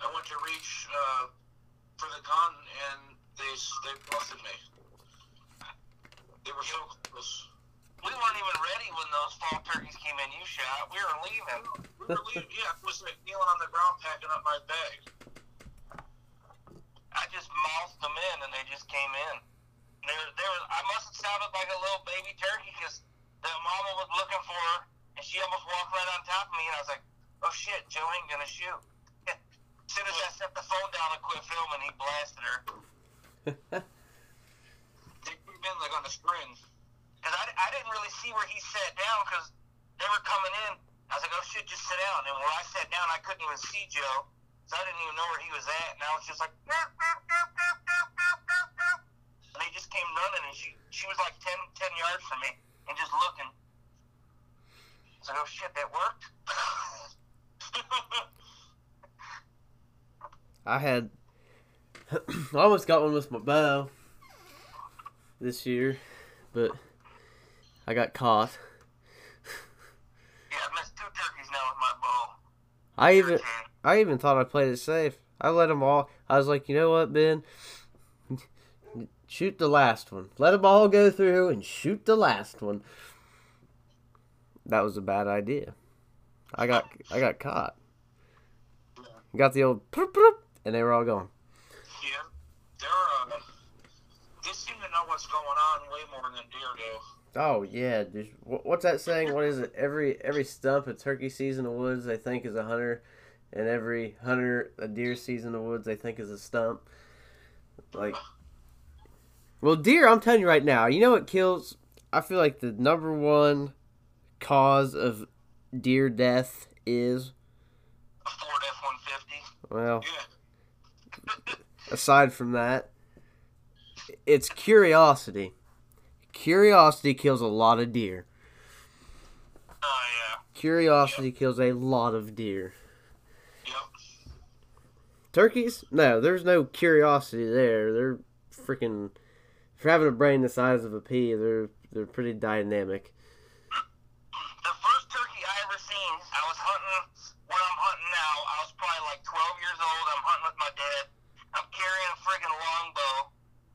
I went to reach uh, for the gun and they they busted me. They were so close. We weren't even ready when those fall turkeys came in. You shot. We were leaving. We were leaving, yeah, I was like kneeling on the ground packing up my bag. I just mouthed them in, and they just came in. There, there was. I must have sounded like a little baby turkey because the mama was looking for her, and she almost walked right on top of me, and I was like, "Oh shit, Joe ain't gonna shoot." As soon as I set the phone down and quit filming, he blasted her. They came in like on a string. Cause I, I didn't really see where he sat down because they were coming in. I was like, oh shit, just sit down. And where I sat down, I couldn't even see Joe, so I didn't even know where he was at. And I was just like, and they just came running, and she she was like 10, 10 yards from me and just looking. I was like, oh shit, that worked. I had I almost got one with my bow this year, but I got caught. yeah, I missed two turkeys now with my bow. I even I even thought I played it safe. I let them all. I was like, you know what, Ben? Shoot the last one. Let them all go through and shoot the last one. That was a bad idea. I got I got caught. Got the old proop, proop, and they were all gone. Yeah, they're uh, they seem to know what's going on way more than deer do. Oh yeah, dude. What's that saying? What is it? Every every stump a turkey sees in the woods they think is a hunter, and every hunter a deer sees in the woods they think is a stump. Like, well, deer. I'm telling you right now. You know what kills? I feel like the number one cause of deer death is A Ford F one fifty. well, Yeah, aside from that, it's curiosity. Curiosity kills a lot of deer. Oh yeah. Curiosity kills a lot of deer. yep. Turkeys? No, there's no curiosity there. They're freaking for having a brain the size of a pea. They're they're pretty dynamic. The first turkey I ever seen, I was hunting where I'm hunting now. I was probably like 12 years old. I'm hunting with my dad. I'm carrying a friggin' longbow,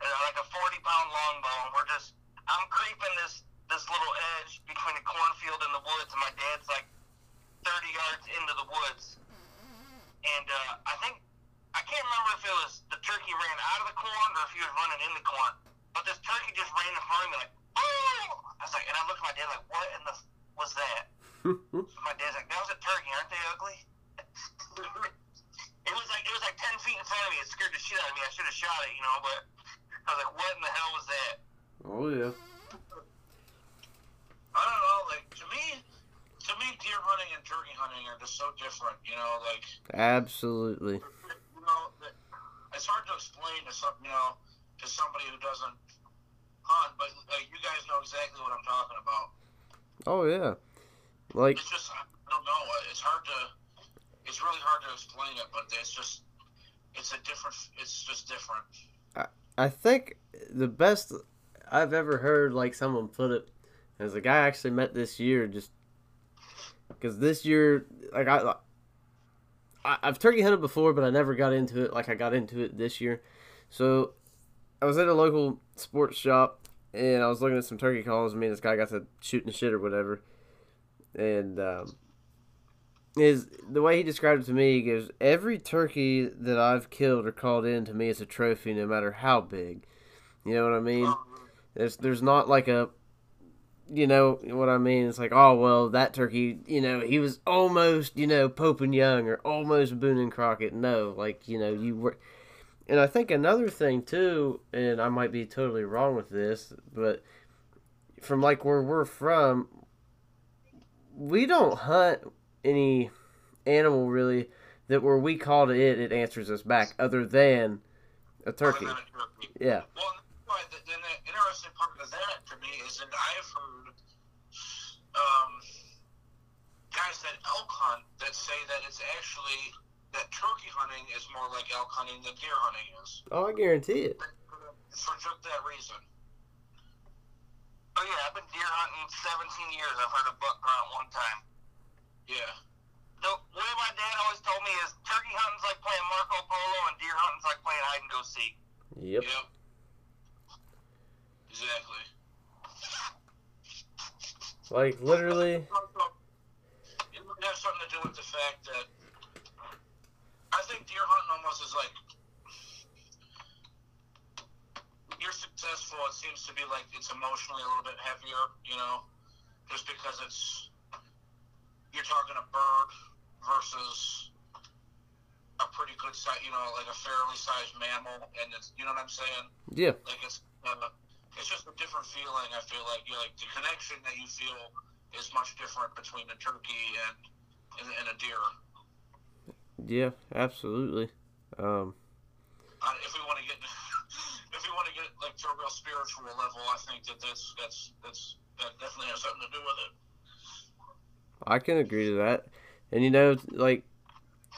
uh, like a 40 pound longbow, and we're just, I'm creeping this this little edge between the cornfield and the woods, and my dad's like 30 yards into the woods. And uh, I think, I can't remember if it was the turkey ran out of the corn or if he was running in the corn. But this turkey just ran in front of me like, oh! I was like, and I looked at my dad like, what in the f- was that? My dad's like, that was a turkey, aren't they ugly? it was like it was like ten feet in front of me. It scared the shit out of me. I should have shot it, you know, but I was like, what in the hell was that? oh yeah. I don't know. Like to me, to me, deer hunting and turkey hunting are just so different. You know, like Absolutely. you know, it's hard to explain to some, you know, to somebody who doesn't hunt. But like you guys know exactly what I'm talking about. Oh yeah. Like It's just I don't know. It's hard to. It's really hard to explain it, but it's just. It's a different. It's just different. I I think the best I've ever heard like someone put it is a guy I actually met this year just because this year like I, I I've turkey hunted before but I never got into it like I got into it this year so I was at a local sports shop and I was looking at some turkey calls and me and this guy got to shooting shit or whatever and um is the way he described it to me he goes every turkey that I've killed or called in to me is a trophy no matter how big. You know what I mean? There's there's not like a you know what I mean? It's like oh well that turkey you know he was almost you know Pope and Young or almost Boone and Crockett. No like you know you were and I think another thing too and I might be totally wrong with this but from like where we're from we don't hunt any animal really that where we call to it, it answers us back, other than a turkey. Than a turkey. Yeah. Well, then the interesting part of that to me is that I've heard um, guys that elk hunt that say that it's actually that turkey hunting is more like elk hunting than deer hunting is. Oh, I guarantee it. For just that reason. Oh yeah, I've been deer hunting 17 years. I've heard a buck grunt one time. Yeah. The way my dad always told me is turkey hunting's like playing Marco Polo and deer hunting's like playing hide and go seek. Yep. Yep. Exactly. Like literally. It might have something to do with the fact that I think deer hunting almost is like you're successful. It seems to be like it's emotionally a little bit heavier, you know, just because it's you're talking a bird versus a pretty good size, you know, like a fairly sized mammal, and it's you know what I'm saying. Yeah. Like it's uh, it's just a different feeling. I feel like you like the connection that you feel is much different between a turkey and and, and a deer. Yeah. Absolutely. Um. Uh, if we want to get if we want to get like to a real spiritual level, I think that that's that's that's that definitely has something to do with it. I can agree to that. And you know, like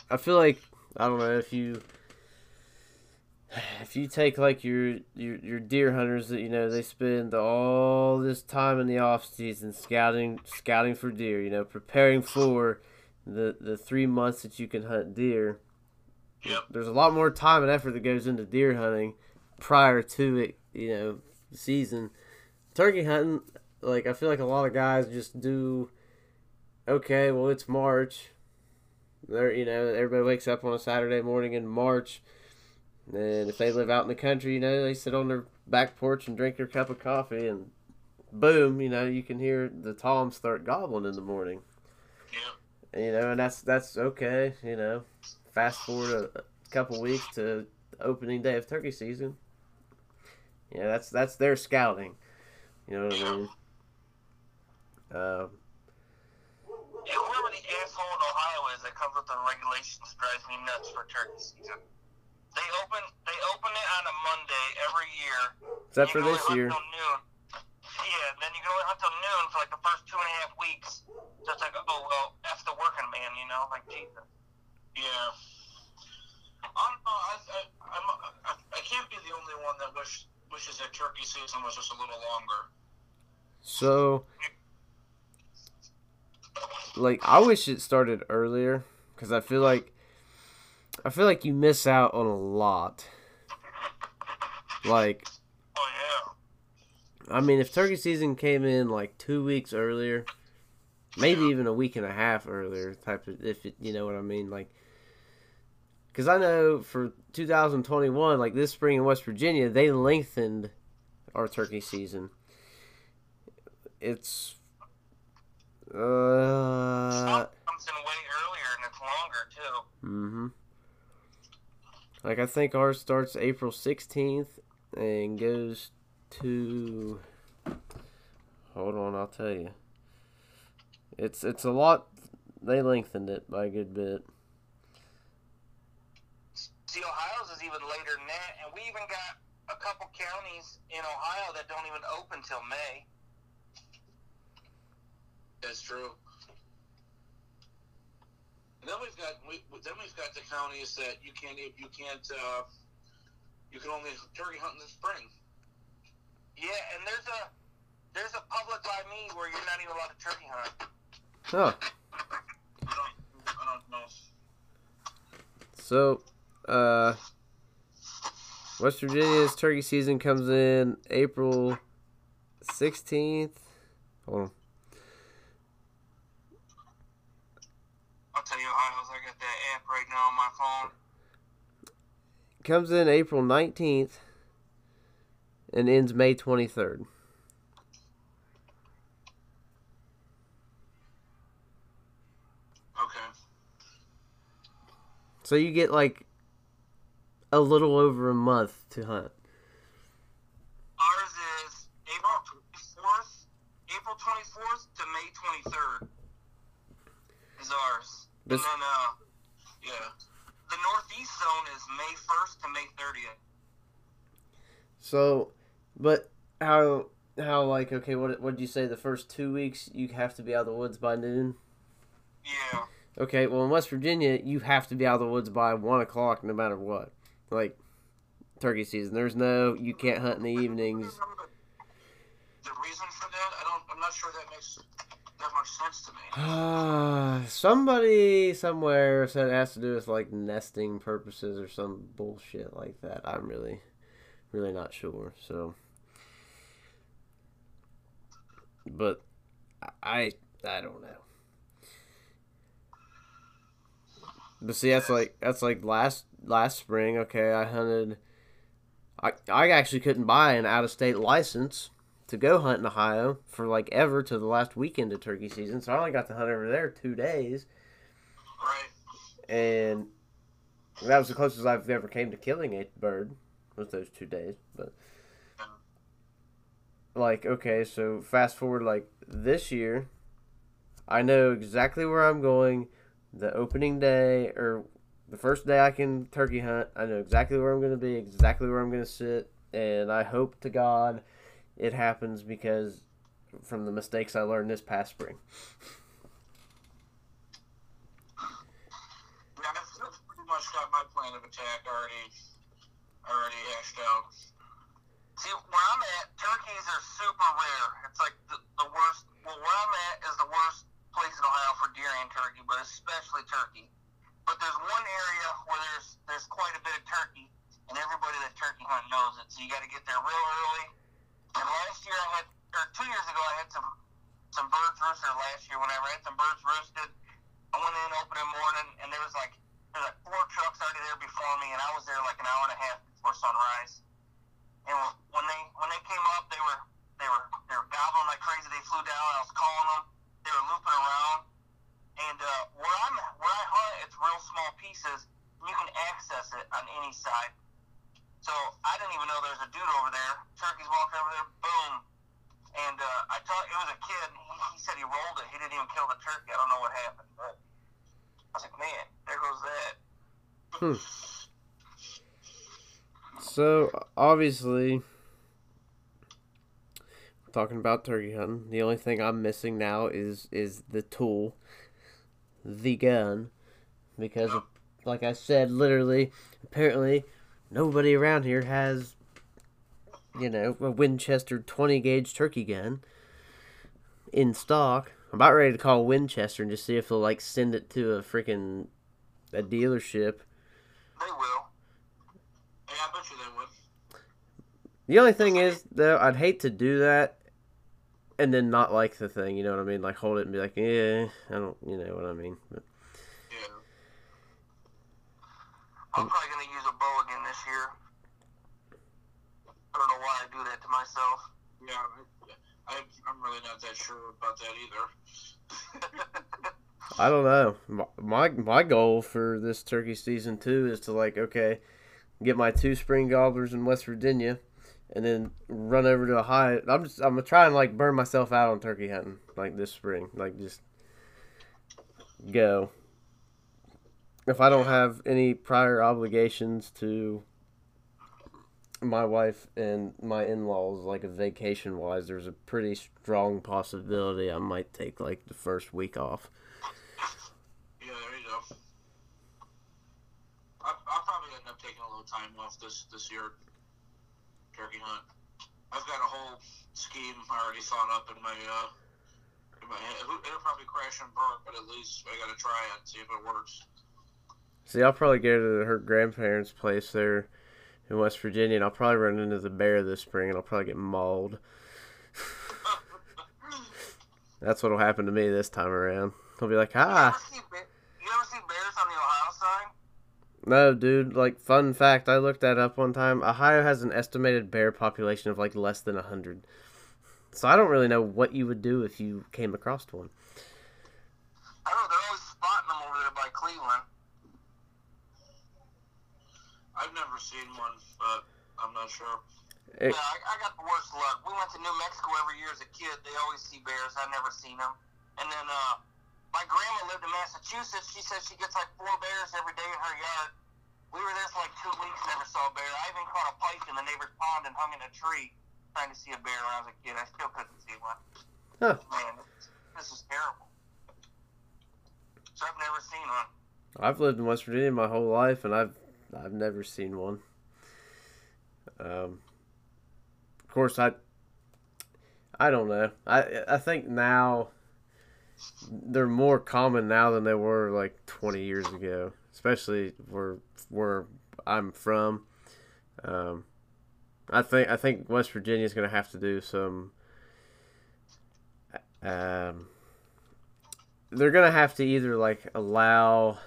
I feel like I don't know if you if you take like your your your deer hunters that you know they spend all this time in the off season scouting scouting for deer, you know, preparing for the the 3 months that you can hunt deer. Yep. There's a lot more time and effort that goes into deer hunting prior to it, you know, season. Turkey hunting, like I feel like a lot of guys just do okay, well it's March. They're you know, everybody wakes up on a Saturday morning in March. And if they live out in the country, you know, they sit on their back porch and drink their cup of coffee and boom, you know, you can hear the toms start gobbling in the morning. Yeah. You know, and that's that's okay, you know. Fast forward a, a couple weeks to opening day of turkey season. Yeah, that's that's their scouting. You know what I mean? Um, Yeah, whoever the asshole in Ohio is that comes with the regulations drives me nuts for turkey season. They open they open it on a Monday every year. except You for this year. noon. Yeah, then you can only hunt till noon for like the first two and a half weeks. So it's like, oh well, F the working man, you know, like Jesus. Yeah. I don't know. I, I, I'm, I, I can't be the only one that wish, wishes that turkey season was just a little longer. So, like, I wish it started earlier because I feel like I feel like you miss out on a lot. Like, Oh yeah. I mean, if turkey season came in like two weeks earlier, maybe even a week and a half earlier, type of if it, you know what I mean, like. Because I know for 2021, like this spring in West Virginia, they lengthened our turkey season. It's uh Some comes in way earlier and it's longer too. mm-hmm. Like I think ours starts April 16th and goes to Hold on, I'll tell you. It's it's a lot they lengthened it by a good bit. See, Ohio's is even later than that, and we even got a couple counties in Ohio that don't even open till May. That's true. And then we've got we, then we've got the counties that you can't you can't uh, you can only turkey hunt in the spring. Yeah, and there's a there's a public by me where you're not even allowed to turkey hunt. Huh. I don't I don't know. So, uh, West Virginia's turkey season comes in April 16th. Hold on. I'll tell you, Ohio's. I got that app right now on my phone. Comes in April 19th and ends May 23rd. Okay. So you get like a little over a month to hunt. Ours is April 24th, April 24th to May 23rd. Is ours. This- and then, uh, Yeah. The northeast zone is May 1st to May 30th. So, but how how like okay, what what did you say? The first two weeks you have to be out of the woods by noon. Yeah. Okay, well in West Virginia you have to be out of the woods by one o'clock no matter what. Like turkey season, there's no you can't hunt in the evenings. The reason for that, I don't. I'm not sure that makes that much sense to me. Ah, somebody somewhere said it has to do with like nesting purposes or some bullshit like that. I'm really, really not sure. So, but I I don't know. But see, that's like that's like last last spring. Okay, I hunted. I I actually couldn't buy an out of state license to go hunt in Ohio for like ever to the last weekend of turkey season. So I only got to hunt over there two days, Right. and that was the closest I've ever came to killing a bird was those two days. But like, okay, so fast forward like this year, I know exactly where I'm going. The opening day or the first day I can turkey hunt, I know exactly where I'm going to be, exactly where I'm going to sit, and I hope to God it happens because from the mistakes I learned this past spring. Yeah, I've, pretty much got my plan of attack already already hashed out. See, where I'm at, turkeys are super rare. It's like the, the worst. Well, where I'm at is the worst place in Ohio for deer and turkey, but especially turkey. But there's one area where there's there's quite a bit of turkey, and everybody that turkey hunt knows it. So you got to get there real early. And last year I had, or two years ago, I had some some birds roosted. Last year, whenever I had some birds roosted, I went in opening morning, and there was like there was like four trucks already there before me, and I was there like an hour and a half before sunrise. And when they when they came up, they were they were they were gobbling like crazy. They flew down. I was calling them. They were looping around. And uh, where I'm where I hunt, it's real small pieces. You can access it on any side. So I didn't even know there was a dude over there. Turkey's walking over there. Boom. And uh, I thought it was a kid. He, he said he rolled it. He didn't even kill the turkey. I don't know what happened, but I was like, man, there goes that. Hmm. So obviously, talking about turkey hunting, the only thing I'm missing now is is the tool, the gun, because like I said, literally, apparently, nobody around here has, you know, a Winchester 20 gauge turkey gun in stock. I'm about ready to call Winchester and just see if they'll like send it to a freaking a dealership. They will. Yeah, I bet you they would. The only thing is, though, I'd hate to do that and then not like the thing. You know what I mean? Like hold it and be like, yeah, I don't. You know what I mean? But, Yeah. I'm probably gonna use a bow again this year. I don't know why I do that to myself. Yeah. I, I'm really not that sure about that either. I don't know. My, my my goal for this turkey season too is to like okay, get my two spring gobblers in West Virginia, and then run over to Ohio. I'm just I'm gonna try and like burn myself out on turkey hunting like this spring. Like just go. If I don't have any prior obligations to my wife and my in-laws like a vacation wise there's a pretty strong possibility i might take like the first week off Yeah, there you go. I, I'll probably end up taking a little time off this this year. Turkey hunt. I've got a whole scheme already thought up in my uh in my head. It'll it'll probably crash and burn, but at least I gotta try it and see if it works. See, I'll probably go to her grandparents' place there in West Virginia, and I'll probably run into the bear this spring, and I'll probably get mauled. That's what'll happen to me this time around. I'll be like, You ever, ah, see, you ever see bears on the Ohio side? no, dude. Like, fun fact, I looked that up one time. Ohio has an estimated bear population of like less than a hundred. So I don't really know what you would do if you came across one. I don't know. They're always spotting them over there by Cleveland. I've never seen one, but I'm not sure. It- Yeah, I, I got the worst luck. We went to New Mexico every year as a kid. They always see bears. I never seen them. And then uh, my grandma lived in Massachusetts. She says she gets like four bears every day in her yard. We were there for like two weeks, never saw a bear. I even caught a pike in the neighbor's pond and hung in a tree trying to see a bear when I was a kid. I still couldn't see one. Huh. Man, this is terrible. So I've never seen one. I've lived in West Virginia my whole life, and I've I've never seen one. Um, of course, I I don't know. I I think now they're more common now than they were like 20 years ago, especially where where I'm from. Um, I think I think West Virginia is going to have to do some. Um, they're going to have to either like allow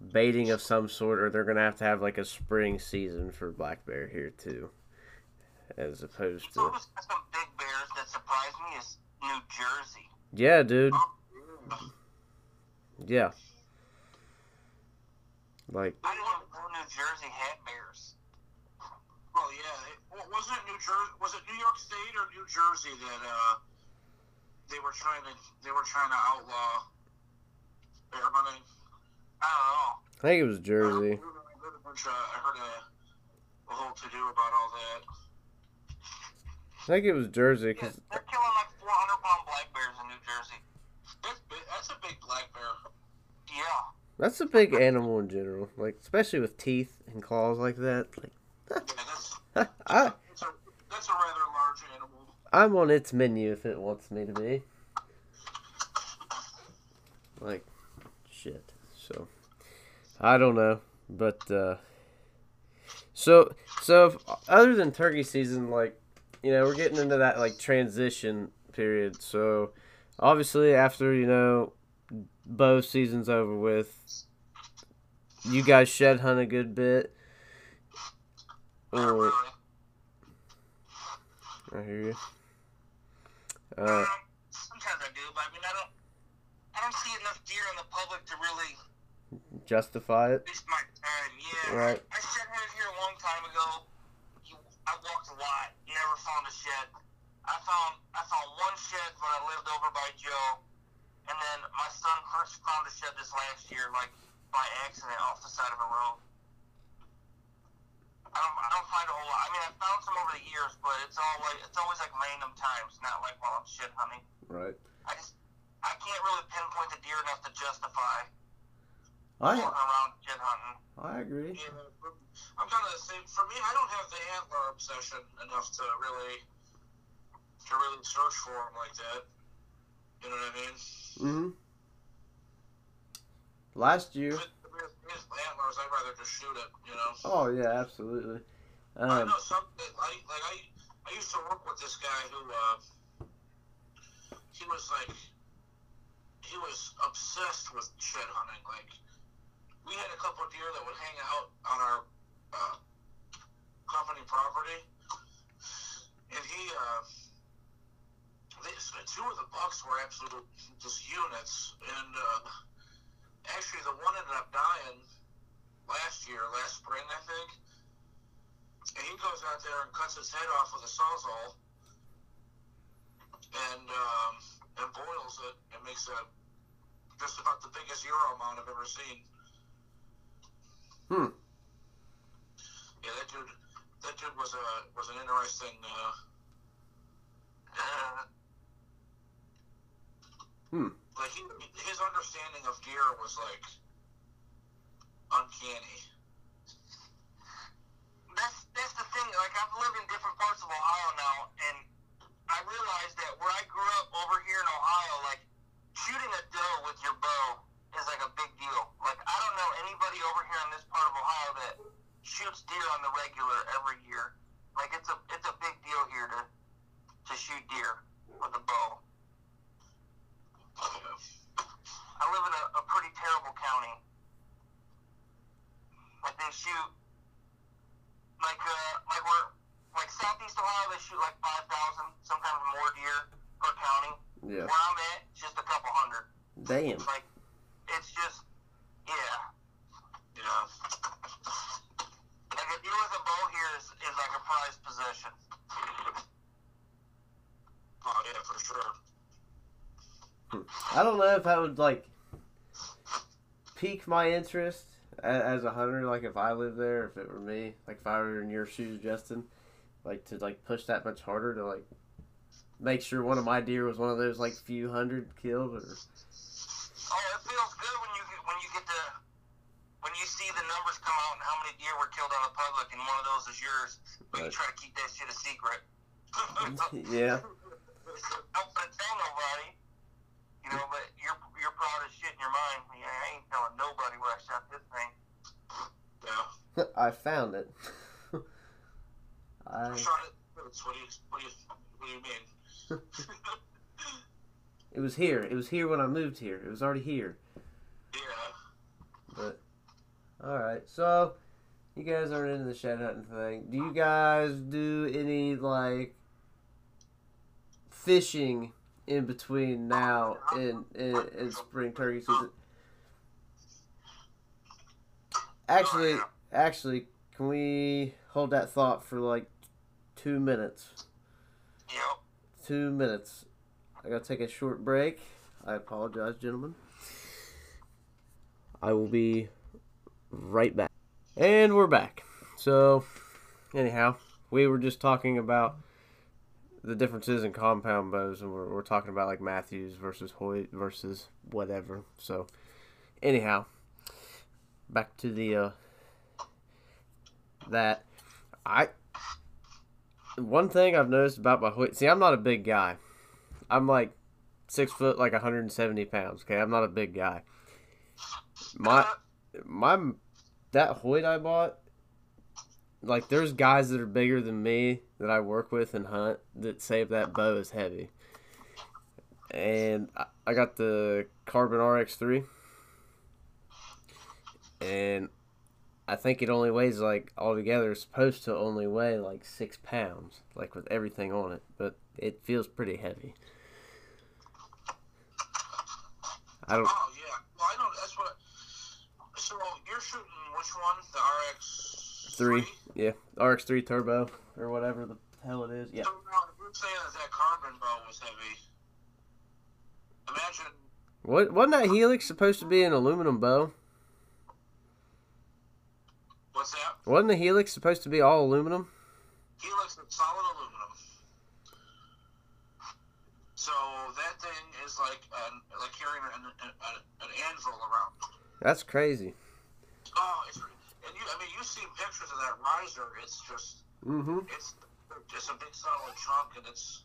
baiting of some sort, or they're going to have to have like a spring season for black bear here too, as opposed to some big bears that surprised me is New Jersey. yeah, dude, yeah. Like I didn't know New Jersey had bears. Well, yeah. It, wasn't it New Jersey? Was it New York State or New Jersey that uh, they were trying to they were trying to outlaw bear hunting? I don't know. I think it was Jersey. I heard a bunch of- I heard a, a whole to do about all that. I think it was Jersey Yeah, because they're killing like 400 pound black bears in New Jersey. That's, big, that's a big black bear. Yeah. that's a big animal in general. Like especially with teeth and claws like that. Yeah, that's I that's a, that's a rather large animal. I'm on its menu if it wants me to be. Like, shit. I don't know, but uh, so so if, other than turkey season, like, you know, we're getting into that like transition period. So, obviously, after you know, bow season's over with, you guys shed hunt a good bit. Or. I hear you. Uh, Um, sometimes I do, but I mean, I don't. I don't see enough deer in the public to really justify it. waste my time. Yeah. Right. I shed here a long time ago. You, I walked a lot. Never found a shed. I found I found one shed when I lived over by Joe, and then my son first found a shed this last year, like by accident off the side of a road. I don't, I don't find a whole lot. I mean, I found some over the years, but it's all like it's always like random times, not like while I'm hunting. Right. I just I can't really pinpoint the deer enough to justify I around shed hunting. I agree. Yeah, I'm kind of the same. For me, I don't have the antler obsession enough to really to really search for them like that. You know what I mean? Mm-hmm. Last year. It- if antlers, I'd rather just shoot it. You know. Oh yeah, absolutely. I Um, know some. I like I. I used to work with this guy who. Uh, he was like. He was obsessed with shed hunting. Like, we had a couple deer that would hang out on our uh, company property, and he. Uh, they, so two of the bucks were absolute just units, and uh, actually the one ended up dying last year, last spring, I think. And he goes out there and cuts his head off with a sawzall and um, and boils it and makes a just about the biggest euro amount I've ever seen. Hmm. Yeah, that dude. That dude was a was an interesting. Uh, Uh, Hmm. like he, his understanding of deer was like uncanny. that's that's the thing. Like I've lived in different parts of Ohio now, and I realized that where I grew up over here in Ohio, like shooting a doe with your bow is like a big deal. Like I don't know anybody over here in this part of Ohio that shoots deer on the regular every year. Like it's a it's a big deal here to to shoot deer with a bow. I live in a, a pretty terrible county. Like they shoot like uh like we're like southeast Ohio they shoot like five thousand, sometimes more deer per county. Yeah. Where I'm at, just a couple hundred. Damn. Like it's just yeah. Yeah. Like a deer with a bow here is, is like a prized possession. Oh yeah, for sure. Hmm. I don't know if that would like pique my interest. as a hunter, like if I lived there, if it were me, like if I were in your shoes, Justin, like to like push that much harder to like make sure one of my deer was one of those like few hundred killed or Oh, it feels good when you get, when you get the when you see the numbers come out and how many deer were killed on the public, and one of those is yours. But you Right. try to keep that shit a secret. yeah. Don't put tell nobody. You know, but you're you're proud as shit in your mind. I ain't telling nobody where I shot this thing. Yeah. I found it. I Shot it. What do you what do you what do you mean? it was here. It was here when I moved here. It was already here. yeah. But all right, so you guys aren't into the shed hunting thing. Do you guys do any like fishing in between now and and, and spring turkey season? Actually, actually, can we hold that thought for like two minutes? Yep. Two minutes. I gotta take a short break. I apologize, gentlemen. I will be right back. And we're back. So, anyhow, we were just talking about the differences in compound bows, and we're, we're talking about like Mathews versus Hoyt versus whatever. So, anyhow, back to the uh, that I one thing I've noticed about my Hoyt. See, I'm not a big guy. I'm like six foot, like 170 pounds. Okay, I'm not a big guy. My my that Hoyt I bought, like there's guys that are bigger than me that I work with and hunt that say that bow is heavy. And I, I got the Carbon RX3, and I think it only weighs like altogether it's supposed to only weigh like six pounds, like with everything on it, but it feels pretty heavy. I don't. Oh yeah. Well, I know that's what. So you're shooting which one? The RX Three. Yeah, RX3 Turbo or whatever the hell it is. Yeah. So now you're saying that that carbon bow was heavy. Imagine. What wasn't that Helix supposed to be an aluminum bow? What's that? Wasn't the Helix supposed to be all aluminum? Helix is solid aluminum. So that thing is like an, like carrying an, an, an anvil around. That's crazy. Oh, it's and you. I mean, you see pictures of that riser. It's just Mm-hmm. it's just a big solid trunk, and it's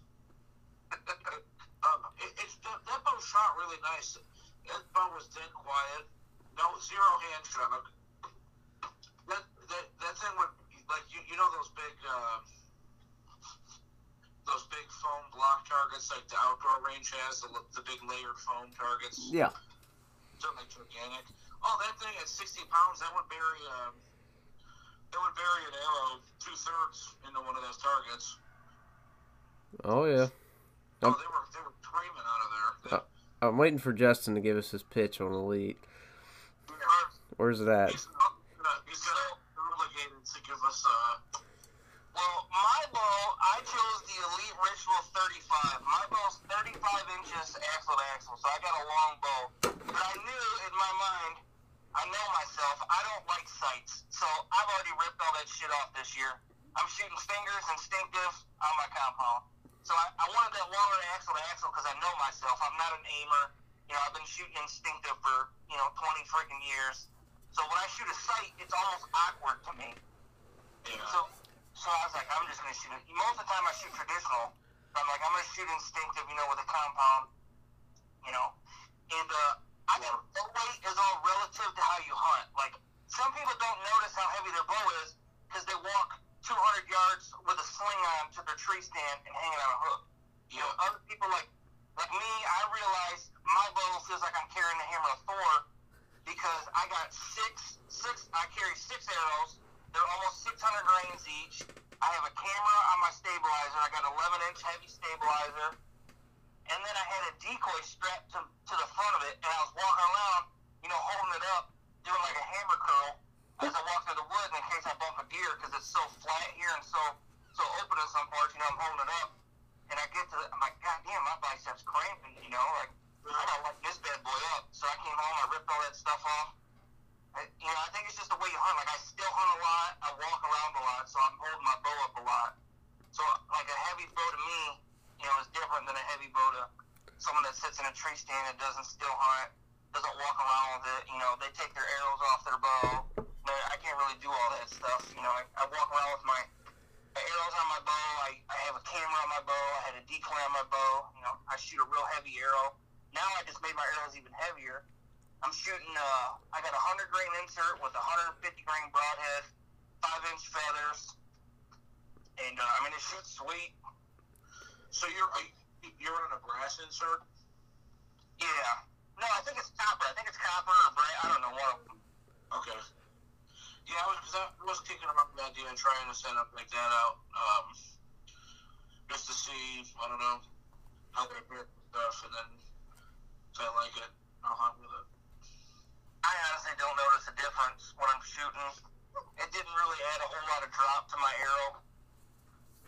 um, it, it's that, that bow shot really nice. That bow was dead quiet, no zero hand shock. That that that thing would like you you know those big uh, those big foam block targets like the outdoor range has the, the big layered foam targets. Yeah. Something like gigantic. Oh, that thing at 60 pounds, that would bury um, that would bury an arrow two thirds into one of those targets. Oh yeah. Oh, Um, they were they were screaming out of there. They, I'm waiting for Justin to give us his pitch on Elite. Where's that? at? he's not, he's got obligated to give us uh, Well, my bow, I chose the Elite Ritual 35. My bow's 35 inches axle to axle, so I got a long bow. But I knew in my mind, I know myself, I don't like sights. So I've already ripped all that shit off this year. I'm shooting fingers instinctive on my compound. So I, I wanted that longer axle to axle because I know myself. I'm not an aimer. You know, I've been shooting instinctive for, you know, 20 freaking years. So when I shoot a sight, it's almost awkward to me. yeah. So, so I was like, I'm just gonna shoot it. Most of the time, I shoot traditional. But I'm like, I'm gonna shoot instinctive, you know, with a compound, you know. And uh, I think bow weight is all relative to how you hunt. Like, some people don't notice how heavy their bow is because they walk 200 yards with a sling on to their tree stand and hanging on a hook. You know, other people like like me, I realize my bow feels like I'm carrying the hammer of Thor because I got six six. I carry six arrows. They're almost 600 grains each. I have a camera on my stabilizer. I got 11 inch heavy stabilizer. And then I had a decoy strapped to, to the front of it, and I was walking around, you know, holding it up, doing like a hammer curl as I walk through the woods in case I bump a deer because it's so flat here and so so open in some parts. You know, I'm holding it up, and I get to the, I'm like, God damn, my biceps cramping. You know, like I gotta light this bad boy up. So I came home, I ripped all that stuff off. I, you know, I think it like I still hunt a lot. I walk around a lot, so I'm holding my bow up a lot. So like a heavy bow to me, you know, is different than a heavy bow to someone that sits in a tree stand and doesn't still hunt, doesn't walk around with it. You know, they take their arrows off their bow. But I can't really do all that stuff. You know, I, I walk around with my arrows on my bow. I, I have a camera on my bow. I had a decoy on my bow. You know, I shoot a real heavy arrow. Now I just made my arrows even heavier. I'm shooting. Uh, I got a hundred grain insert with a 150 grain broadhead, five inch feathers, and uh, I mean it shoots sweet. So you're you're on a brass insert. Yeah. No, I think it's copper. I think it's copper or bright. I don't know one of them. Okay. Yeah, I was cause I was kicking around the idea of trying to set up like that out, um, just to see. I don't know how they and stuff, and then if I like it, I'll hunt with it. I honestly don't notice a difference when I'm shooting. It didn't really add a whole lot of drop to my arrow.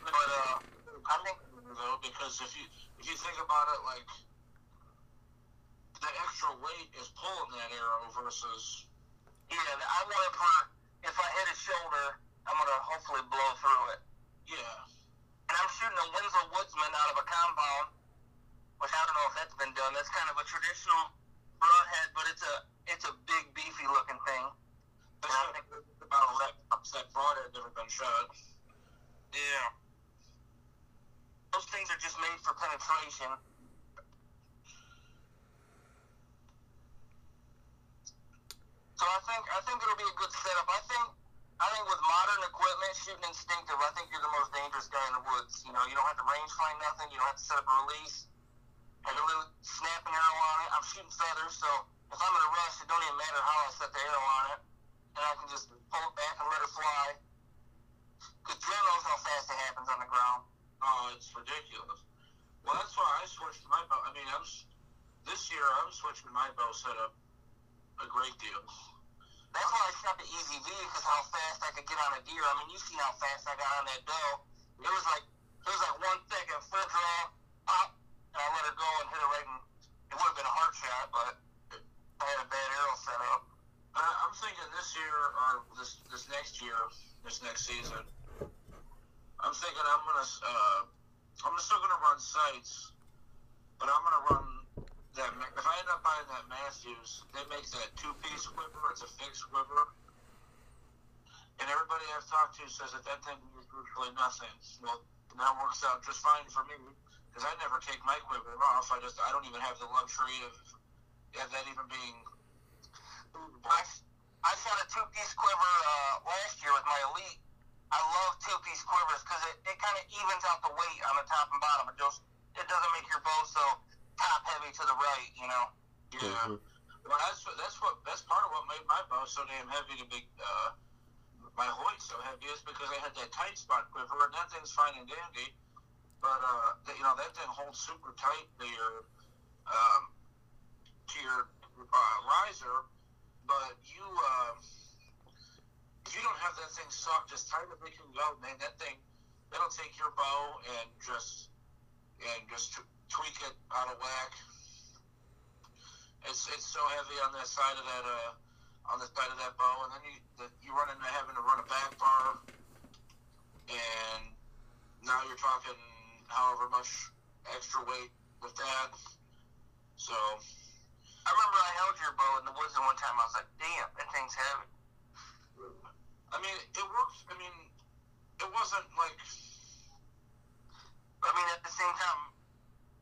But uh, I think though, because if you if you think about it, like the extra weight is pulling that arrow versus yeah, I want it for if I hit a shoulder, I'm gonna hopefully blow through it. yeah. And I'm shooting a Winslow Woodsman out of a compound, which I don't know if that's been done. That's kind of a traditional broadhead, but it's a it's a big beefy looking thing. That's what about that that broad had never been shot. Yeah. Those things are just made for penetration. So I think I think it'll be a good setup. I think I think with modern equipment, shooting instinctive, I think you're the most dangerous guy in the woods. You know, you don't have to range find nothing. You don't have to set up a release. I can really snap an arrow on it. I'm shooting feathers, so if I'm in a rush, it don't even matter how I set the arrow on it, and I can just pull it back and let it fly. Because Joe knows how fast it happens on the ground. Oh, it's ridiculous. Well, that's why I switched my bow. I mean, I'm this year I'm switching my bow setup a great deal. That's why I shot the Easy V because how fast I could get on a deer. I mean, you seen how fast I got on that doe. It was like it was like one second full draw, pop, and I let her go and hit her right in. It would have been a hard shot, but I had a bad arrow set up. I, I'm thinking this year or this this next year, this next season. I'm thinking I'm gonna uh, I'm still gonna run sights, but I'm gonna run that. If I end up buying that Mathews, they make that two piece quiver. It's a fixed quiver. And everybody I've talked to says that that thing is virtually nothing. Well, that works out just fine for me because I never take my quiver off. I just I don't even have the luxury of, of that even being. I, I shot a two piece quiver uh, last year with my elite. I love two piece quivers because it, it kind of evens out the weight on the top and bottom. It just it doesn't make your bow so top heavy to the right, you know. Yeah. Well, that's what that's what that's part of what made my bow so damn heavy to be. Uh, my Hoyt so heavy is because I had that tight spot quiver, and that thing's fine and dandy. But uh, you know that thing holds super tight to your um, to your uh, riser. But you uh, you don't have that thing sucked as tight as it can go, man, that thing it'll take your bow and just and just tweak it out of whack. It's it's so heavy on that side of that uh on the side of that bow, and then you the, you run into having to run a back bar, and now you're talking however much extra weight with that. So I remember I held your bow in the woods the one time. I was like, damn, that thing's heavy. I mean, it works. I mean, it wasn't like I mean, at the same time,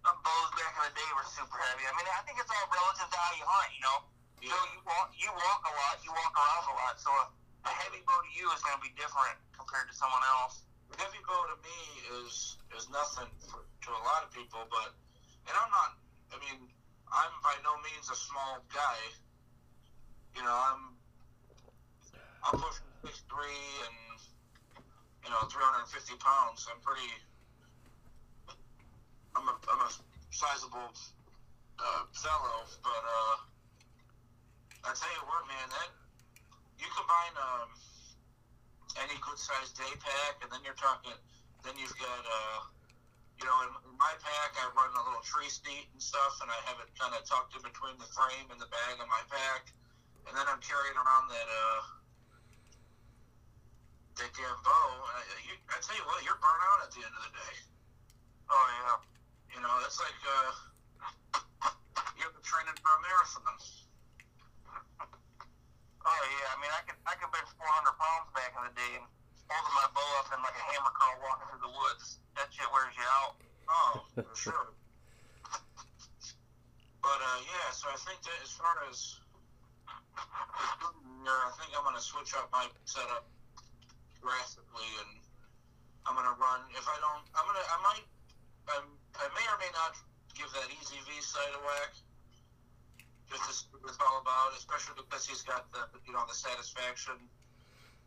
bows back in the day were super heavy. I mean, I think it's all relative to how you hunt, you know. So you walk, you walk a lot, you walk around a lot. So a, a heavy bow to you is going to be different compared to someone else. A heavy bow to me is is nothing for, to a lot of people, but and I'm not. I mean, I'm by no means a small guy. You know, I'm I'm pushing six three and you know 350 pounds. I'm pretty. I'm a I'm a sizable uh, fellow, but uh, I tell you what, man, that you combine um, any good sized day pack, and then you're talking. Then you've got uh, you know, in, my pack, I run a little tree seat and stuff, and I have it kind of tucked in between the frame and the bag of my pack. And then I'm carrying around that uh, bow. I, you, I tell you what, you're burnt out at the end of the day. Oh yeah. You know, it's like uh, you're training for a marathon. Oh yeah. I mean, I could I could bench 400 pounds back in the day and holding my bow up in like a hammer curl walking through the woods. That shit wears you out. Oh, for sure. But uh, yeah, so I think that as far as I think I'm gonna switch up my setup drastically, and I'm gonna run. If I don't, I'm gonna, I might, I'm, I may or may not give that Easy V side a whack. Just to see what it's all about, especially because he's got the, you know, the satisfaction.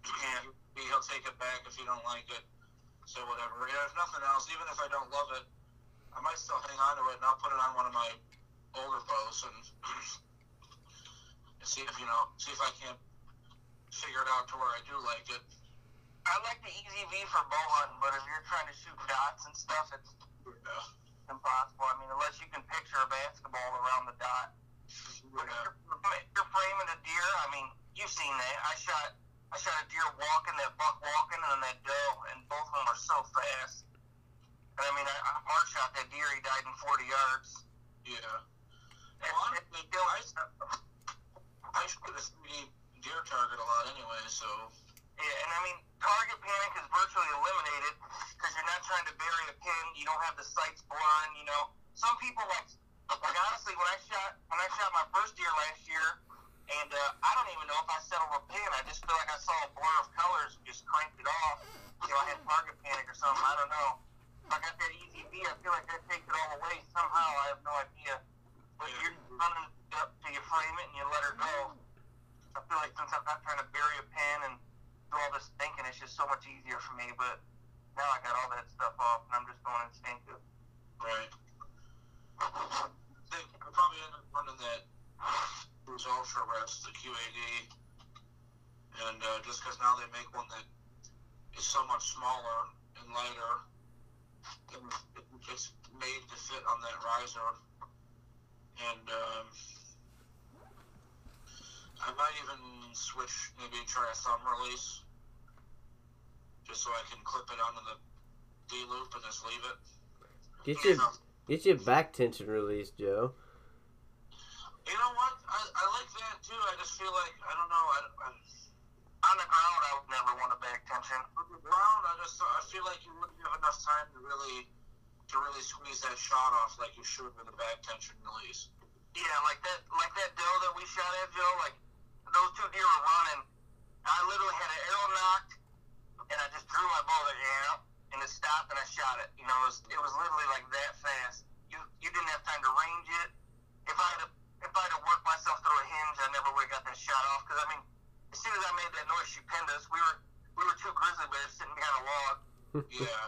And he'll take it back if you don't like it. So whatever. Yeah, if nothing else, even if I don't love it, I might still hang on to it, and I'll put it on one of my older bows and see if you know, see if I can't figure it out to where I do like it. I like the Easy V for bow hunting, but if you're trying to shoot dots and stuff, it's Yeah. impossible. I mean, unless you can picture a basketball around the dot. Yeah. if you're, if you're framing a deer, I mean, you've seen that. I shot, I shot a deer walking, that buck walking, and then that doe, and both of them are so fast. And I mean, I, I hard shot that deer. He died in 40 yards. Yeah. Well, honestly, still, I, I shoot a 3D deer target a lot anyway, so Yeah, and I mean, target panic is virtually eliminated because you're not trying to bury a pin. You don't have the sights blurring. You know, some people like, like honestly, when I shot when I shot my first deer last year, and uh, I don't even know if I settled a pin. I just feel like I saw a blur of colors, and just cranked it off. You know, I had target panic or something. I don't know. If I got that easy V, I feel like that takes it all away somehow. I have no idea. But you're running up till you frame it and you let her go. I feel like since I'm not trying to bury a pin and do all this thinking, it's just so much easier for me. But now I got all that stuff off, and I'm just going instinctive. right. I think I probably end up running that Cruise Ultra Rest, the QAD, and uh, just because now they make one that is so much smaller and lighter, it- it's made to fit on that riser, and um, I might even switch, maybe try a thumb release, just so I can clip it onto the D loop and just leave it. Get You your know, get your back tension release, Joe. You know what? I, I like that too. I just feel like I don't know. I, I, On the ground, I would never want a back tension. on the ground, I just I feel like you wouldn't have enough time to really to really squeeze that shot off like you should with a back tension release. Yeah, like that, like that doe that we shot at, Joe. Like those two deer were running. I literally had an arrow nocked, and I just drew my bow there, yeah, and it stopped, and I shot it. You know, it was, it was literally like that fast. You you didn't have time to range it. If I had if I'd have worked myself through a hinge, I never would have got that shot off. Because I mean, as soon as I made that noise, she pinned us. We were we were two grizzly bears sitting behind a log. Yeah.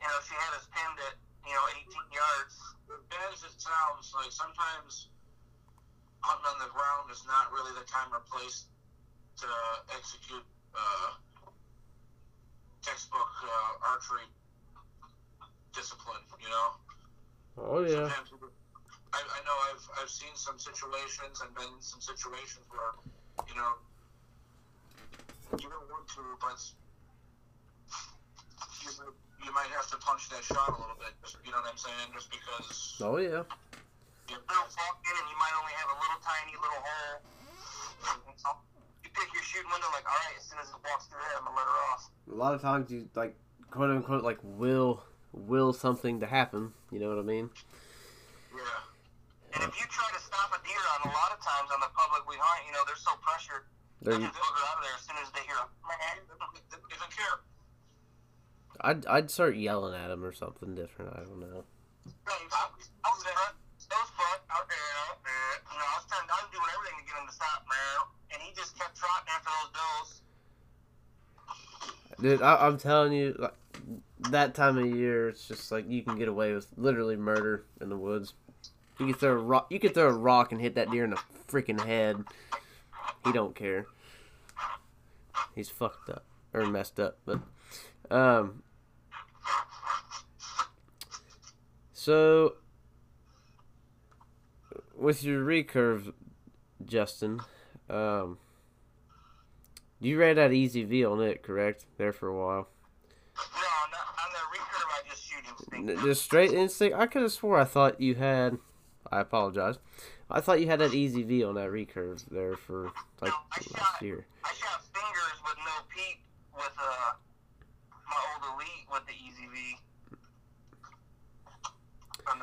You know, she had us pinned at you know 18 yards. bad as it sounds, like sometimes hunting on the ground is not really the time or place to execute uh, textbook uh, archery discipline. You know. Oh yeah. Sometimes I, I know I've I've seen some situations and been in some situations where you know you don't want to, but you you might have to punch that shot a little bit. You know what I'm saying? Just because. Oh yeah. You little walk in and you might only have a little tiny little hole. So you pick your shooting window like, all right, as soon as it walks through there, I'm gonna let her off. A lot of times you like quote unquote like will will something to happen. You know what I mean? yeah. And if you try to stop a deer on a lot of times on the public we hunt, you know they're so pressured, you, just booger out of there as soon as they hear a They don't care. I'd I'd start yelling at him or something different. I don't know. Out there. You know, I was trying, I was doing everything to get him to stop, man. And he just kept trotting after those does. Dude, I, I'm telling you, like that time of year, it's just like you can get away with literally murder in the woods. You can throw a rock, you could throw a rock and hit that deer in the freaking head. He don't care. He's fucked up or messed up, but um. So, with your recurve, Justin, um, You ran that easy V on it, correct? There for a while. No, not, on the recurve, I just shoot instinct. Just straight instinct. I could have swore I thought you had. I apologize. I thought you had that easy V on that recurve there for like No, last shot- year. I shot fingers with no peak with uh my old elite with the Easy V. On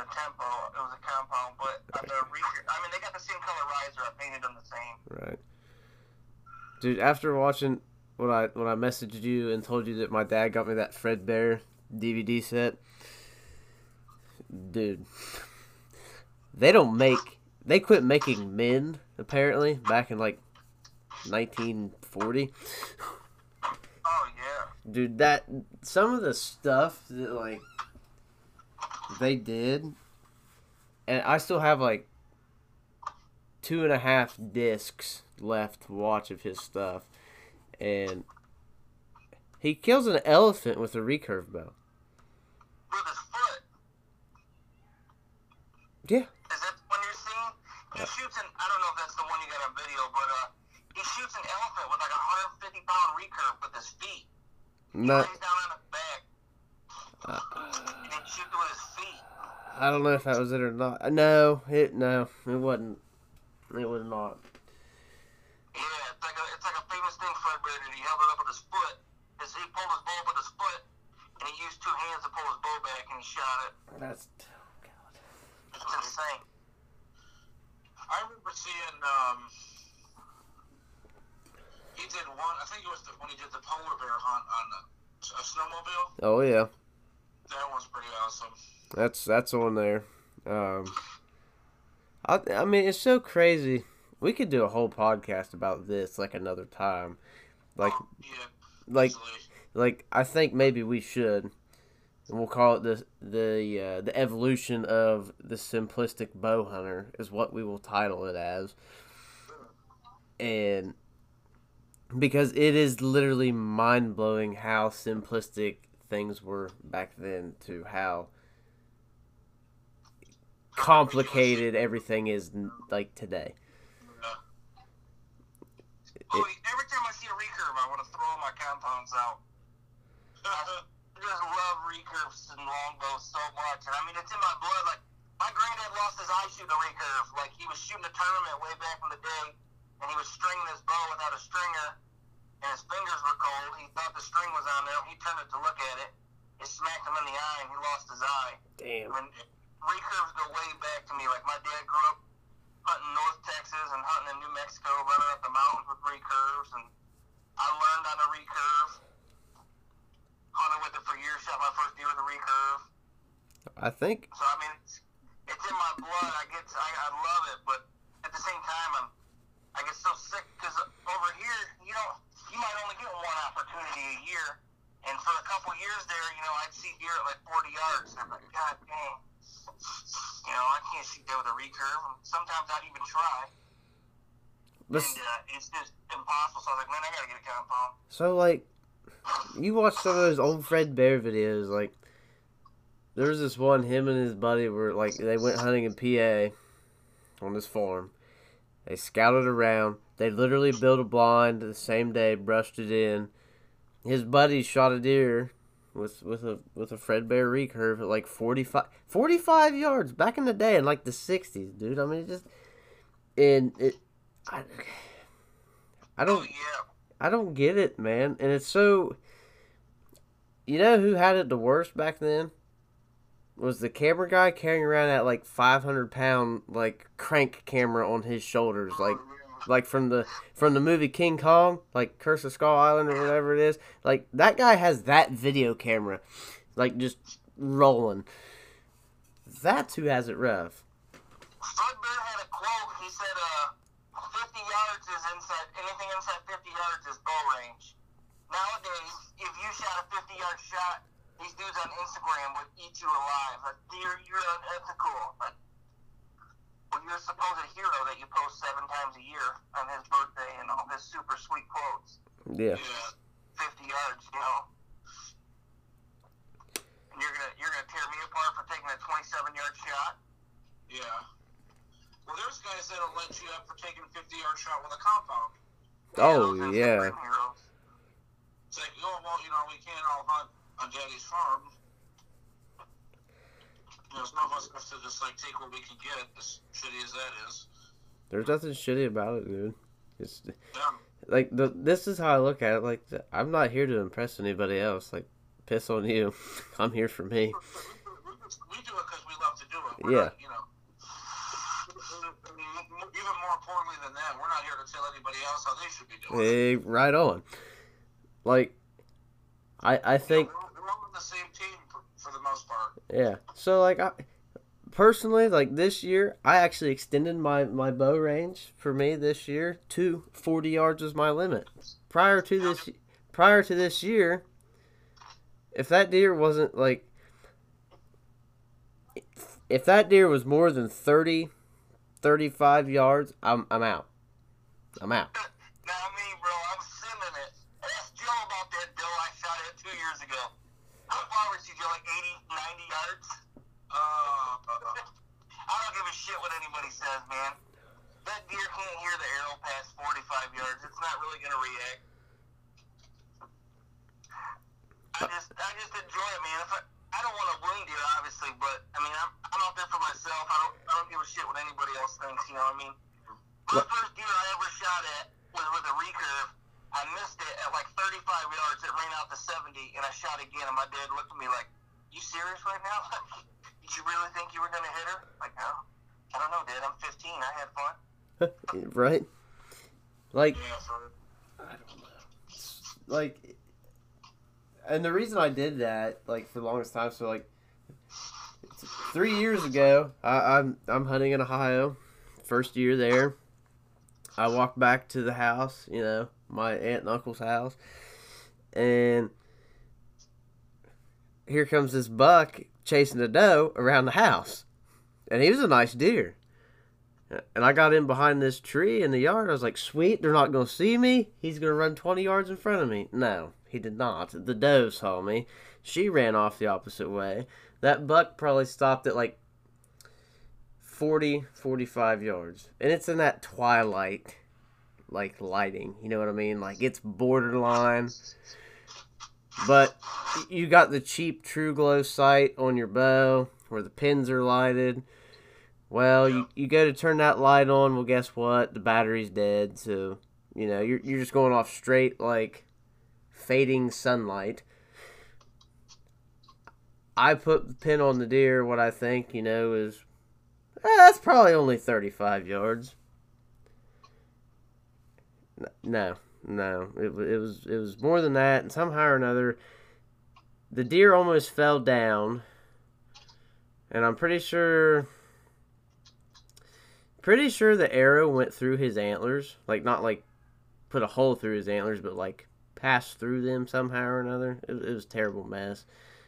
the it was a compound, but on the recurve, I mean they got the same color riser. I painted them the same. Right. Dude, after watching when I when I messaged you and told you that my dad got me that Fred Bear DVD set, dude, they don't make they quit making men apparently back in like 1940. Oh yeah. Dude, that some of the stuff that like they did, and I still have like two and a half discs left to watch of his stuff, and he kills an elephant with a recurve bow. With his foot. Yeah, Is that the one you're seeing? He shoots an. I don't know if that's the one you got on video, but uh, he shoots an elephant with like a 150 pound recurve with his feet. He no, lays down on his back and then shoots it with his feet. I don't know if that was it or not. No, it no, it wasn't. It was not. Yeah, it's like a it's like a famous thing Fred did. He held it up with his foot. His, he pulled his bow with his foot, and he used two hands to pull his bow back, and he shot it. That's oh god. It's insane. I remember seeing um, he did one. I think it was the, when he did the polar bear hunt on a snowmobile. Oh yeah. That was pretty awesome. That's that's on there. Um, I I mean it's so crazy. We could do a whole podcast about this like another time. Like Oh, yeah, like like I think maybe we should. And we'll call it the the uh, the evolution of the simplistic bow hunter is what we will title it as. And because it is literally mind blowing how simplistic things were back then to how complicated everything is like today. Oh, every time I see a recurve, I want to throw my compounds out. I just love recurves and longbows so much, and I mean it's in my blood. Like my granddad lost his eye shooting a recurve. Like he was shooting a tournament way back in the day, and he was stringing his bow without a stringer, and his fingers were cold. He thought the string was on there. He turned it to look at it. It smacked him in the eye, and he lost his eye. Damn. And recurves go way back to me. Like my dad grew up hunting North Texas and hunting in New Mexico, running up the mountains with recurves, and I learned on a recurve. Hunted with it for years. Shot my first deer with a recurve. I think So I mean, it's, it's in my blood. I get, I, I love it, but at the same time, I'm, I get so sick because over here, you don't, you might only get one opportunity a year, and for a couple years there, you know, I'd see deer at like 40 yards, and I'm like, God dang, you know, I can't shoot that with a recurve. And sometimes I'd even try, but and uh, it's just impossible. So I was like, man, I gotta get a compound. So like, you watch some of those old Fred Bear videos. Like, there was this one him and his buddy were like they went hunting in PA on this farm. They scouted around. They literally built a blind the same day, brushed it in. His buddy shot a deer with with a with a Fred Bear recurve at like 45, 45 yards back in the day in like the sixties, dude. I mean, it just and it. I, I Oh don't yeah, I don't get it, man. And it's so. You know who had it the worst back then? Was the camera guy carrying around that like 500 pound like crank camera on his shoulders, oh, like like from the from the movie King Kong, like Curse of Skull Island or whatever it is. Like that guy has that video camera, like just rolling. That's who has it rough. Had a quote. He said, uh, 50 yards is inside, anything inside 50 yards is bow range. Nowadays, if you shot a 50 yard shot, these dudes on Instagram would eat you alive. Like, you're, you're unethical. Like, well, you're a supposed hero that you post seven times a year on his birthday and all his super sweet quotes. Yeah. yeah. 50 yards, you know. And you're gonna you're gonna tear me apart for taking a 27 yard shot. Yeah. Well, there's guys that'll let you up for taking a 50 yard shot with a compound. Oh Those are yeah. It's like, oh, well, you know, we can't all hunt on Daddy's farm. You know, some of us have to just like take what we can get, as shitty as that is. There's nothing shitty about it, dude. It's Yeah. like the this is how I look at it. Like I'm not here to impress anybody else. Like piss on you. I'm here for me. We, do it because we love to do it. We're Yeah. Not, you know. Even more importantly than that, we're not here to tell anybody else how they should be doing it. Hey, right on. Like I I think we're, we're all on the same team for, for the most part. Yeah. So like I personally like this year I actually extended my my bow range for me this year to 40 yards was my limit. Prior to this prior to this year if that deer wasn't like if that deer was more than 30 35 yards I'm I'm out. I'm out. Now me, bro, I'm simming it. About that doe I shot at two years ago. Was she, Joe? Like 80, 90 yards? Uh, I don't give a shit what anybody says, man. That deer can't hear the arrow past 45 yards. It's not really going to react. I just, I just enjoy it, man. If I, I don't want to wound deer, obviously, but I mean, I'm, I'm out there for myself. I don't, I don't give a shit what anybody else thinks. You know what I mean? My first deer I ever shot at was with a recurve. I missed it at like 35 yards. It ran out to 70, and I shot again. And my dad looked at me like, "You serious right now? Did you really think you were gonna hit her?" Like, no. I don't know, Dad. I'm 15. I had fun. right? Like yeah, like and the reason I did that, like for the longest time, so like three years ago, I, I'm I'm hunting in Ohio, first year there. I walked back to the house, you know, my aunt and uncle's house, and here comes this buck chasing a doe around the house, and he was a nice deer. And I got in behind this tree in the yard. I was like, sweet, they're not going to see me. He's going to run 20 yards in front of me. No, he did not. The doe saw me. She ran off the opposite way. That buck probably stopped at like 40, 45 yards. And it's in that twilight, like lighting. You know what I mean? Like it's borderline. But you got the cheap Truglo sight on your bow where the pins are lighted. Well, you, you go to turn that light on. Well, guess what? The battery's dead. So, you know, you're, you're just going off straight, like, fading sunlight. I put the pin on the deer, what I think, you know, is. Eh, that's probably only 35 yards. No, no. It, it was it was more than that. And somehow or another, the deer almost fell down. And I'm pretty sure pretty sure the arrow went through his antlers like not like put a hole through his antlers but like passed through them somehow or another it, it was terrible mess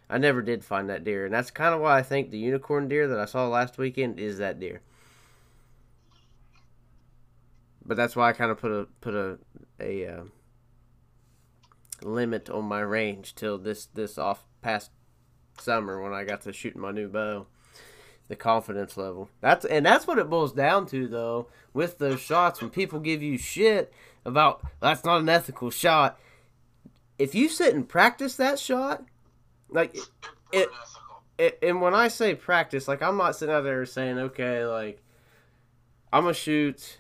i never did find that deer and that's kind of why i think the unicorn deer that i saw last weekend is that deer but that's why i kind of put a put a a uh, limit on my range till this this off past summer when i got to shooting my new bow the confidence level. That's and that's what it boils down to though with those shots when people give you shit about that's not an ethical shot. If you sit and practice that shot, like it's It- it, and when I say practice, like I'm not sitting out there saying, okay, like I'm gonna shoot.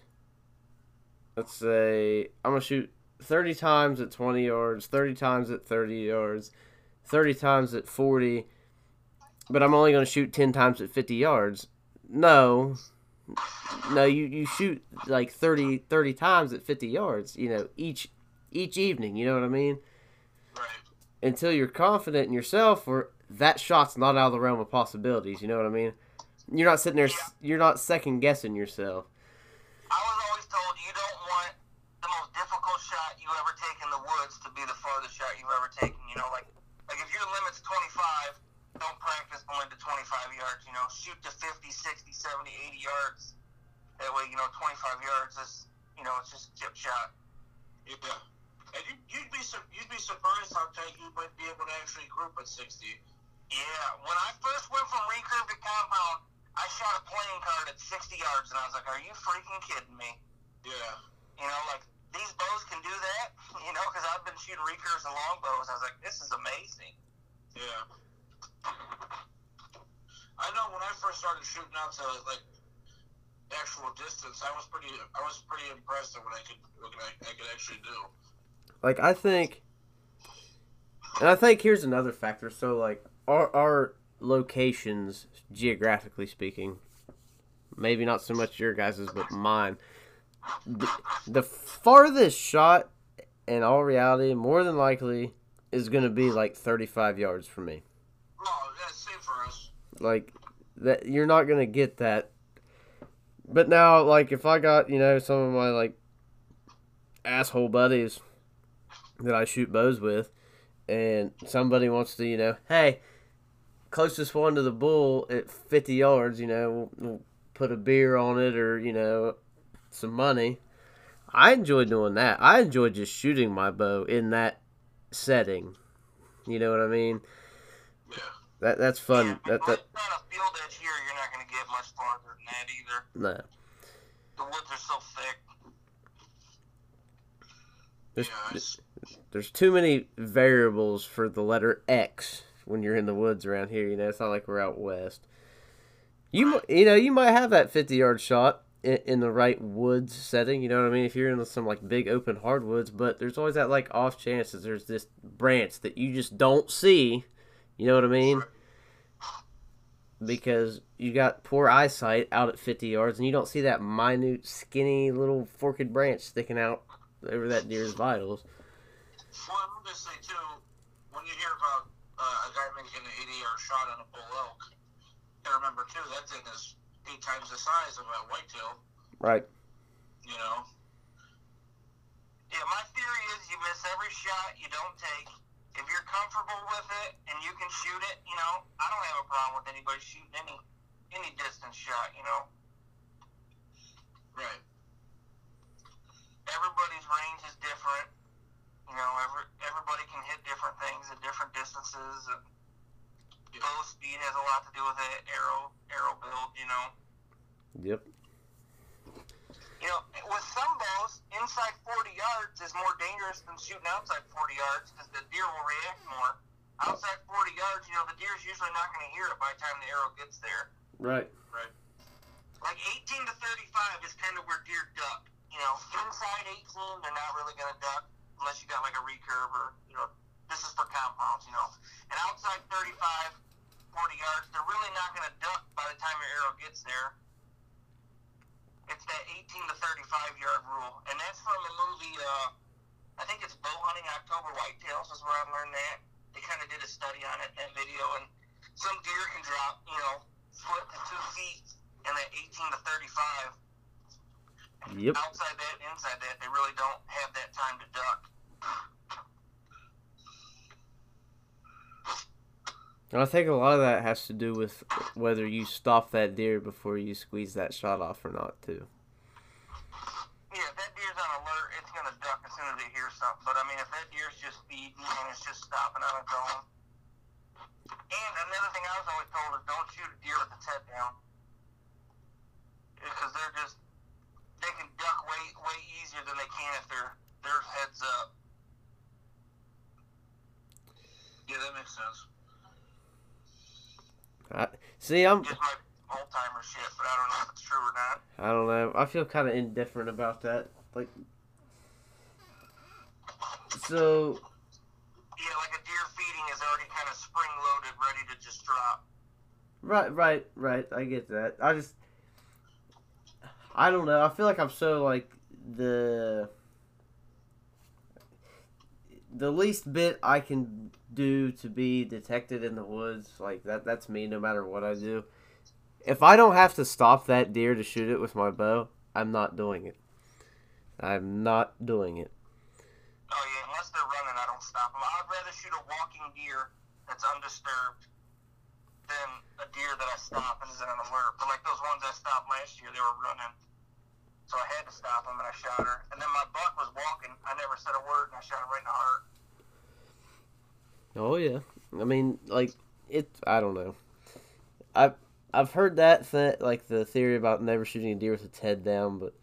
Let's say I'm gonna shoot 30 times at 20 yards, 30 times at 30 yards, 30 times at 40, but I'm only gonna shoot 10 times at 50 yards. No, no, you you shoot like 30 30 times at 50 yards. You know each each evening. You know what I mean? Right. until you're confident in yourself or that shot's not out of the realm of possibilities you know what i mean you're not sitting there you're not second guessing yourself I was always told you don't want the most difficult shot you ever take in the woods to be the farthest shot you've ever taken. You know, like like if your limit's 25, don't practice going to 25 yards. You know, shoot to 50, 60, 70, 80 yards. That way, you know, 25 yards is you know it's just a chip shot. Yeah. And you, you'd be you'd be surprised how tight you might be able to actually group at 60. Yeah, when I first went from recurve to compound, I shot a playing card at 60 yards, and I was like, "Are you freaking kidding me?" Yeah. You know, like these bows can do that. You know, because I've been shooting recurves and longbows. I was like, this is amazing. Yeah. I know when I first started shooting out to like actual distance, I was pretty I was pretty impressed at what I could what I, I could actually do. Like I think, and I think here's another factor. So like our our locations, geographically speaking, maybe not so much your guys's, but mine. The, the farthest shot, in all reality, more than likely, is going to be like 35 yards from me. Yeah, same for us. Like that, you're not going to get that. But now, like if I got you know some of my like asshole buddies that I shoot bows with, and somebody wants to you know, hey, closest one to the bull at 50 yards, you know, we'll, we'll put a beer on it or you know some money. I enjoy doing that. I enjoy just shooting my bow in that setting. You know what I mean? Yeah. That that's fun. Yeah, that that on a field edge here, you're not going to get much farther than that either. no. The woods are so thick. There's, Yeah, there's too many variables for the letter X when you're in the woods around here. You know, it's not like we're out west. You you know you might have that 50 yard shot in, the right woods setting. You know what I mean? If you're in some like big open hardwoods, but there's always that like off chances. There's this branch that you just don't see. You know what I mean? Because you got poor eyesight out at 50 yards, and you don't see that minute, skinny little forked branch sticking out over that deer's vitals. well, I'm gonna say too, when you hear about uh, a guy making an 80 yard shot on a bull elk, you remember too that thing is eight times the size of a whitetail. Right. You know. Yeah, my theory is you miss every shot you don't take. If you're comfortable with it and you can shoot it, you know, I don't have a problem with anybody shooting any any distance shot. You know, Right. everybody's range is different. You know, every everybody can hit different things at different distances. And bow speed has a lot to do with it. Arrow arrow build. You know. Yep. You know, with some bows, inside 40 yards is more dangerous than shooting outside 40 yards because the deer will react more. Outside 40 yards, you know, the deer's usually not going to hear it by the time the arrow gets there. Right. Right. Like 18 to 35 is kind of where deer duck. You know, inside 18, they're not really going to duck unless you got like a recurve or, you know, this is for compounds, you know. And outside 35, 40 yards, they're really not going to duck by the time your arrow gets there. It's that 18 to 35 yard rule. And that's from a movie, uh, I think it's Bow Hunting October Whitetails is where I learned that. They kind of did a study on it, that video, and some deer can drop, you know, foot to two feet in that 18 to 35. Yep. Outside that, inside that, they really don't have that time to duck. And I think a lot of that has to do with whether you stop that deer before you squeeze that shot off or not, too. Yeah, if that deer's on alert, it's gonna duck as soon as it hears something. But I mean, if that deer's just feeding and it's just stopping on its own. And another thing I was always told is don't shoot a deer with its head down, because they're just they can duck way way easier than they can if they're their heads up. Yeah, that makes sense. I, see, I'm. Just my old timer shit, but I don't know if it's true or not. I don't know. I feel kind of indifferent about that. Like, so Yeah, like a deer feeding is already kind of spring loaded, ready to just drop. right, right, right. I get that. I just, I don't know. I feel like I'm so like the the least bit I can do to be detected in the woods. Like that. That's me. No matter what I do. If I don't have to stop that deer to shoot it with my bow, I'm not doing it. I'm not doing it. Oh yeah, unless they're running, I don't stop them. I'd rather shoot a walking deer that's undisturbed than a deer that I stop and is on alert. But like those ones I stopped last year, they were running, so I had to stop them and I shot her. And then my buck was walking. I never said a word and I shot her right in the heart. Oh yeah. I mean, like it. I don't know. I've I've heard that th- like the theory about never shooting a deer with its head down, but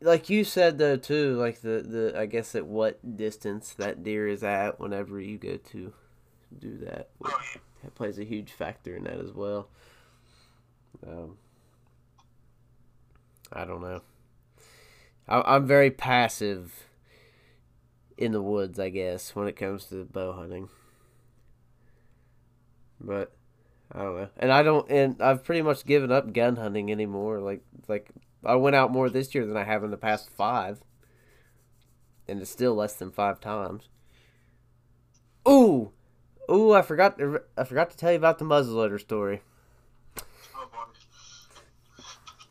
like you said though too, like the the I guess at what distance that deer is at whenever you go to do that, Oh, that plays a huge factor in that as well. Um, I don't know. I, I'm very passive in the woods, I guess, when it comes to bow hunting. But I don't know, and I don't, and I've pretty much given up gun hunting anymore. Like, like I went out more this year than I have in the past five, and it's still less than five times. Ooh, ooh! I forgot. To, I forgot to tell you about the muzzleloader story. Oh, boy.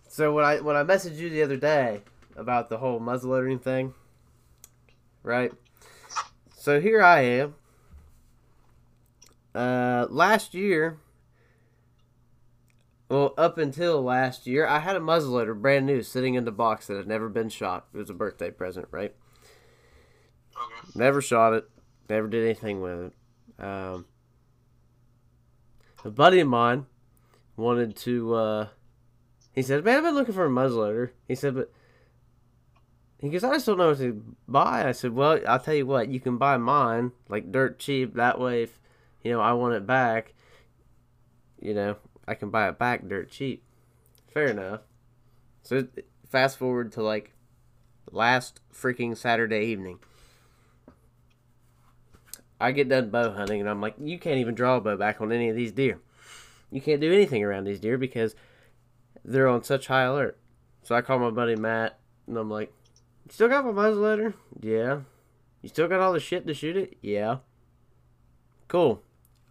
So when I when I messaged you the other day about the whole muzzleloading thing, right? So here I am. Uh, last year, well, up until last year, I had a muzzleloader brand new sitting in the box that had never been shot. It was a birthday present, right? Okay. Never shot it. Never did anything with it. Um, a buddy of mine wanted to. Uh, he said, "Man, I've been looking for a muzzleloader." He said, "But." He goes, I just don't know what to buy. I said, Well, I'll tell you what, you can buy mine, like dirt cheap. That way, if you know I want it back, you know, I can buy it back dirt cheap. Fair enough. So fast forward to like last freaking Saturday evening. I get done bow hunting and I'm like, you can't even draw a bow back on any of these deer. You can't do anything around these deer because they're on such high alert. So I call my buddy Matt and I'm like, you still got my muzzleloader? Yeah. You still got all the shit to shoot it? Yeah. Cool.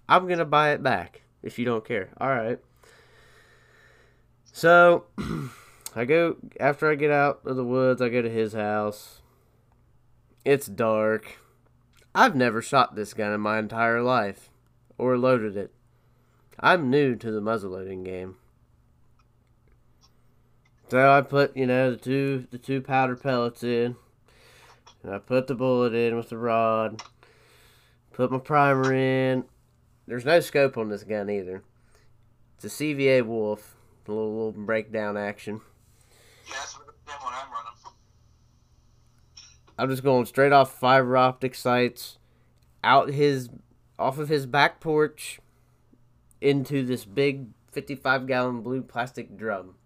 I'm gonna buy it back if you don't care. Alright. So I go after I get out of the woods, I go to his house. It's dark. I've never shot this gun in my entire life or loaded it. I'm new to the muzzleloading game. So I put, you know, the two the two powder pellets in. And I put the bullet in with the rod. Put my primer in. There's no scope on this gun either. It's a CVA Wolf. A little, little breakdown action. Yeah, that's what one I'm running. I'm just going straight off fiber optic sights, out his, off of his back porch, into this big 55 gallon blue plastic drum.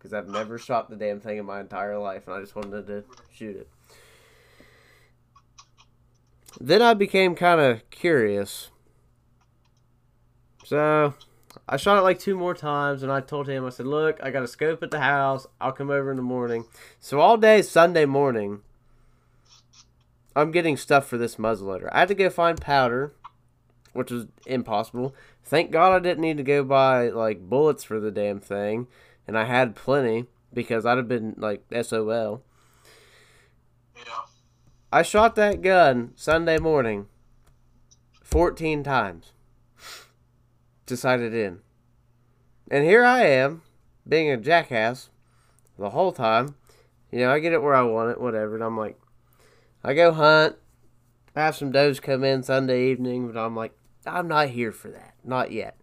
Because I've never shot the damn thing in my entire life, and I just wanted to shoot it. Then I became kind of curious. So I shot it like two more times, and I told him, I said, Look, I got a scope at the house. I'll come over in the morning. So all day Sunday morning, I'm getting stuff for this muzzleloader. I had to go find powder, which was impossible. Thank God I didn't need to go buy like bullets for the damn thing, and I had plenty because I'd have been like SOL. Yeah. I shot that gun Sunday morning 14 times to sight it in. And here I am, being a jackass the whole time. You know, I get it where I want it, whatever. And I'm like, I go hunt, I have some does come in Sunday evening, but I'm like, I'm not here for that. Not yet.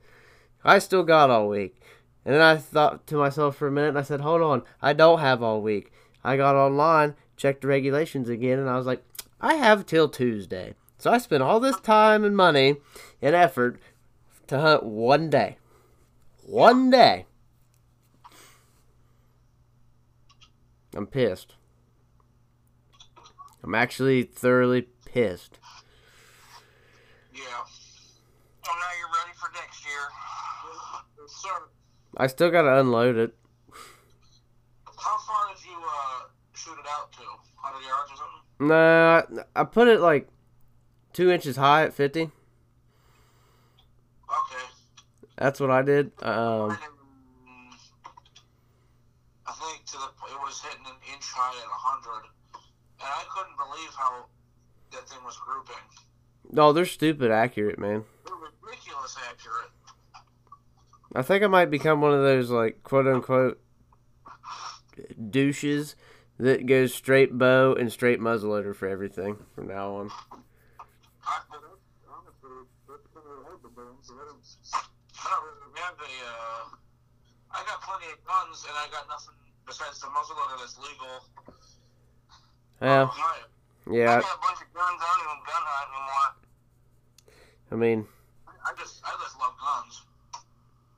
I still got all week. And then I thought to myself for a minute, and I said, hold on, I don't have all week. I got online, checked the regulations again, and I was like, I have till Tuesday. So I spent all this time and money and effort to hunt one day. One day. I'm pissed. I'm actually thoroughly pissed. Yeah. So now you're ready for next year. Yes, sir. I still gotta unload it. How far did you uh, shoot it out to? 100 yards or something? Nah, I put it like two inches high at 50. Okay. That's what I did. Um, I think to the it was hitting an inch high at 100, and I couldn't believe how that thing was grouping. no, they're stupid accurate, man. They're ridiculous accurate. I think I might become one of those like quote unquote douches that goes straight bow and straight muzzleloader for everything from now on. I, honestly, that's kind of hard to burn, so I don't, I don't really have a, I got plenty of guns, and I got nothing besides the muzzleloader that's legal. Yeah, Ohio. I got a bunch of guns. I don't even gun hunt anymore. I mean, I just I just love guns.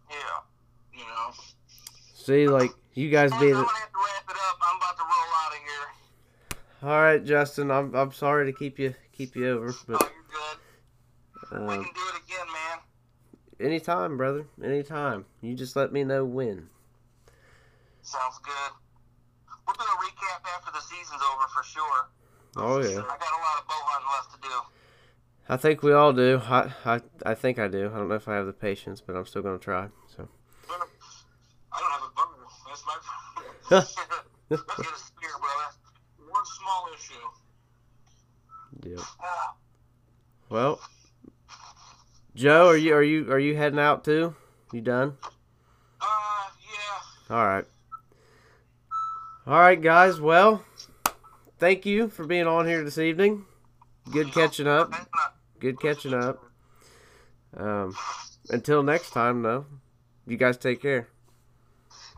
Yeah. You know. see, like you guys Guys, being. I'm gonna have to wrap it up. I'm about to roll out of here. All right, Justin. I'm I'm sorry to keep you keep you over, Oh, but you're good. we um, can do it again, man. anytime, brother. Anytime. You just let me know when. Sounds good. We'll do a recap after the season's over for sure. Oh yeah. I got a lot of bow hunting left to do. I think we all do. I, I I think I do. I don't know if I have the patience, but I'm still gonna try. So I don't have a bow. That's my problem. Let's get a spear, brother. One small issue. yeah. Ah, Well, Joe, are you are you are you heading out too? You done? Uh, yeah. All right. All right, guys. Well, thank you for being on here this evening. Good catching up. That's not- Good catching up. Um, until next time, though. You guys take care.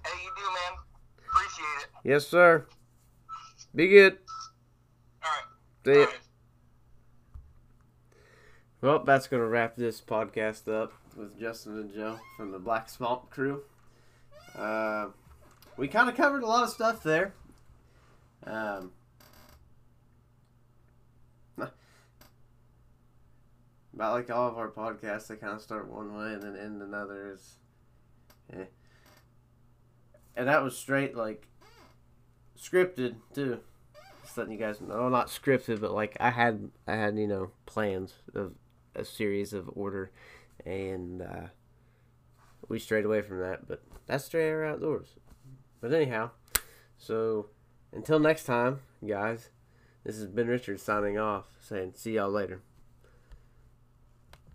Hey, you do, man. Appreciate it. Yes, sir. Be good. All right. See ya. All right. Well, that's going to wrap this podcast up with Justin and Joe from the Black Swamp crew. Uh, we kind of covered a lot of stuff there. Um, about like all of our podcasts, they kind of start one way and then end another. Is, eh. And that was straight like scripted too. Just letting you guys know, not scripted, but like I had, I had you know plans of a series of order, and uh, we strayed away from that. But that's Stray Arrow Outdoors. But anyhow, so until next time, guys, this has been Richard signing off, saying see y'all later.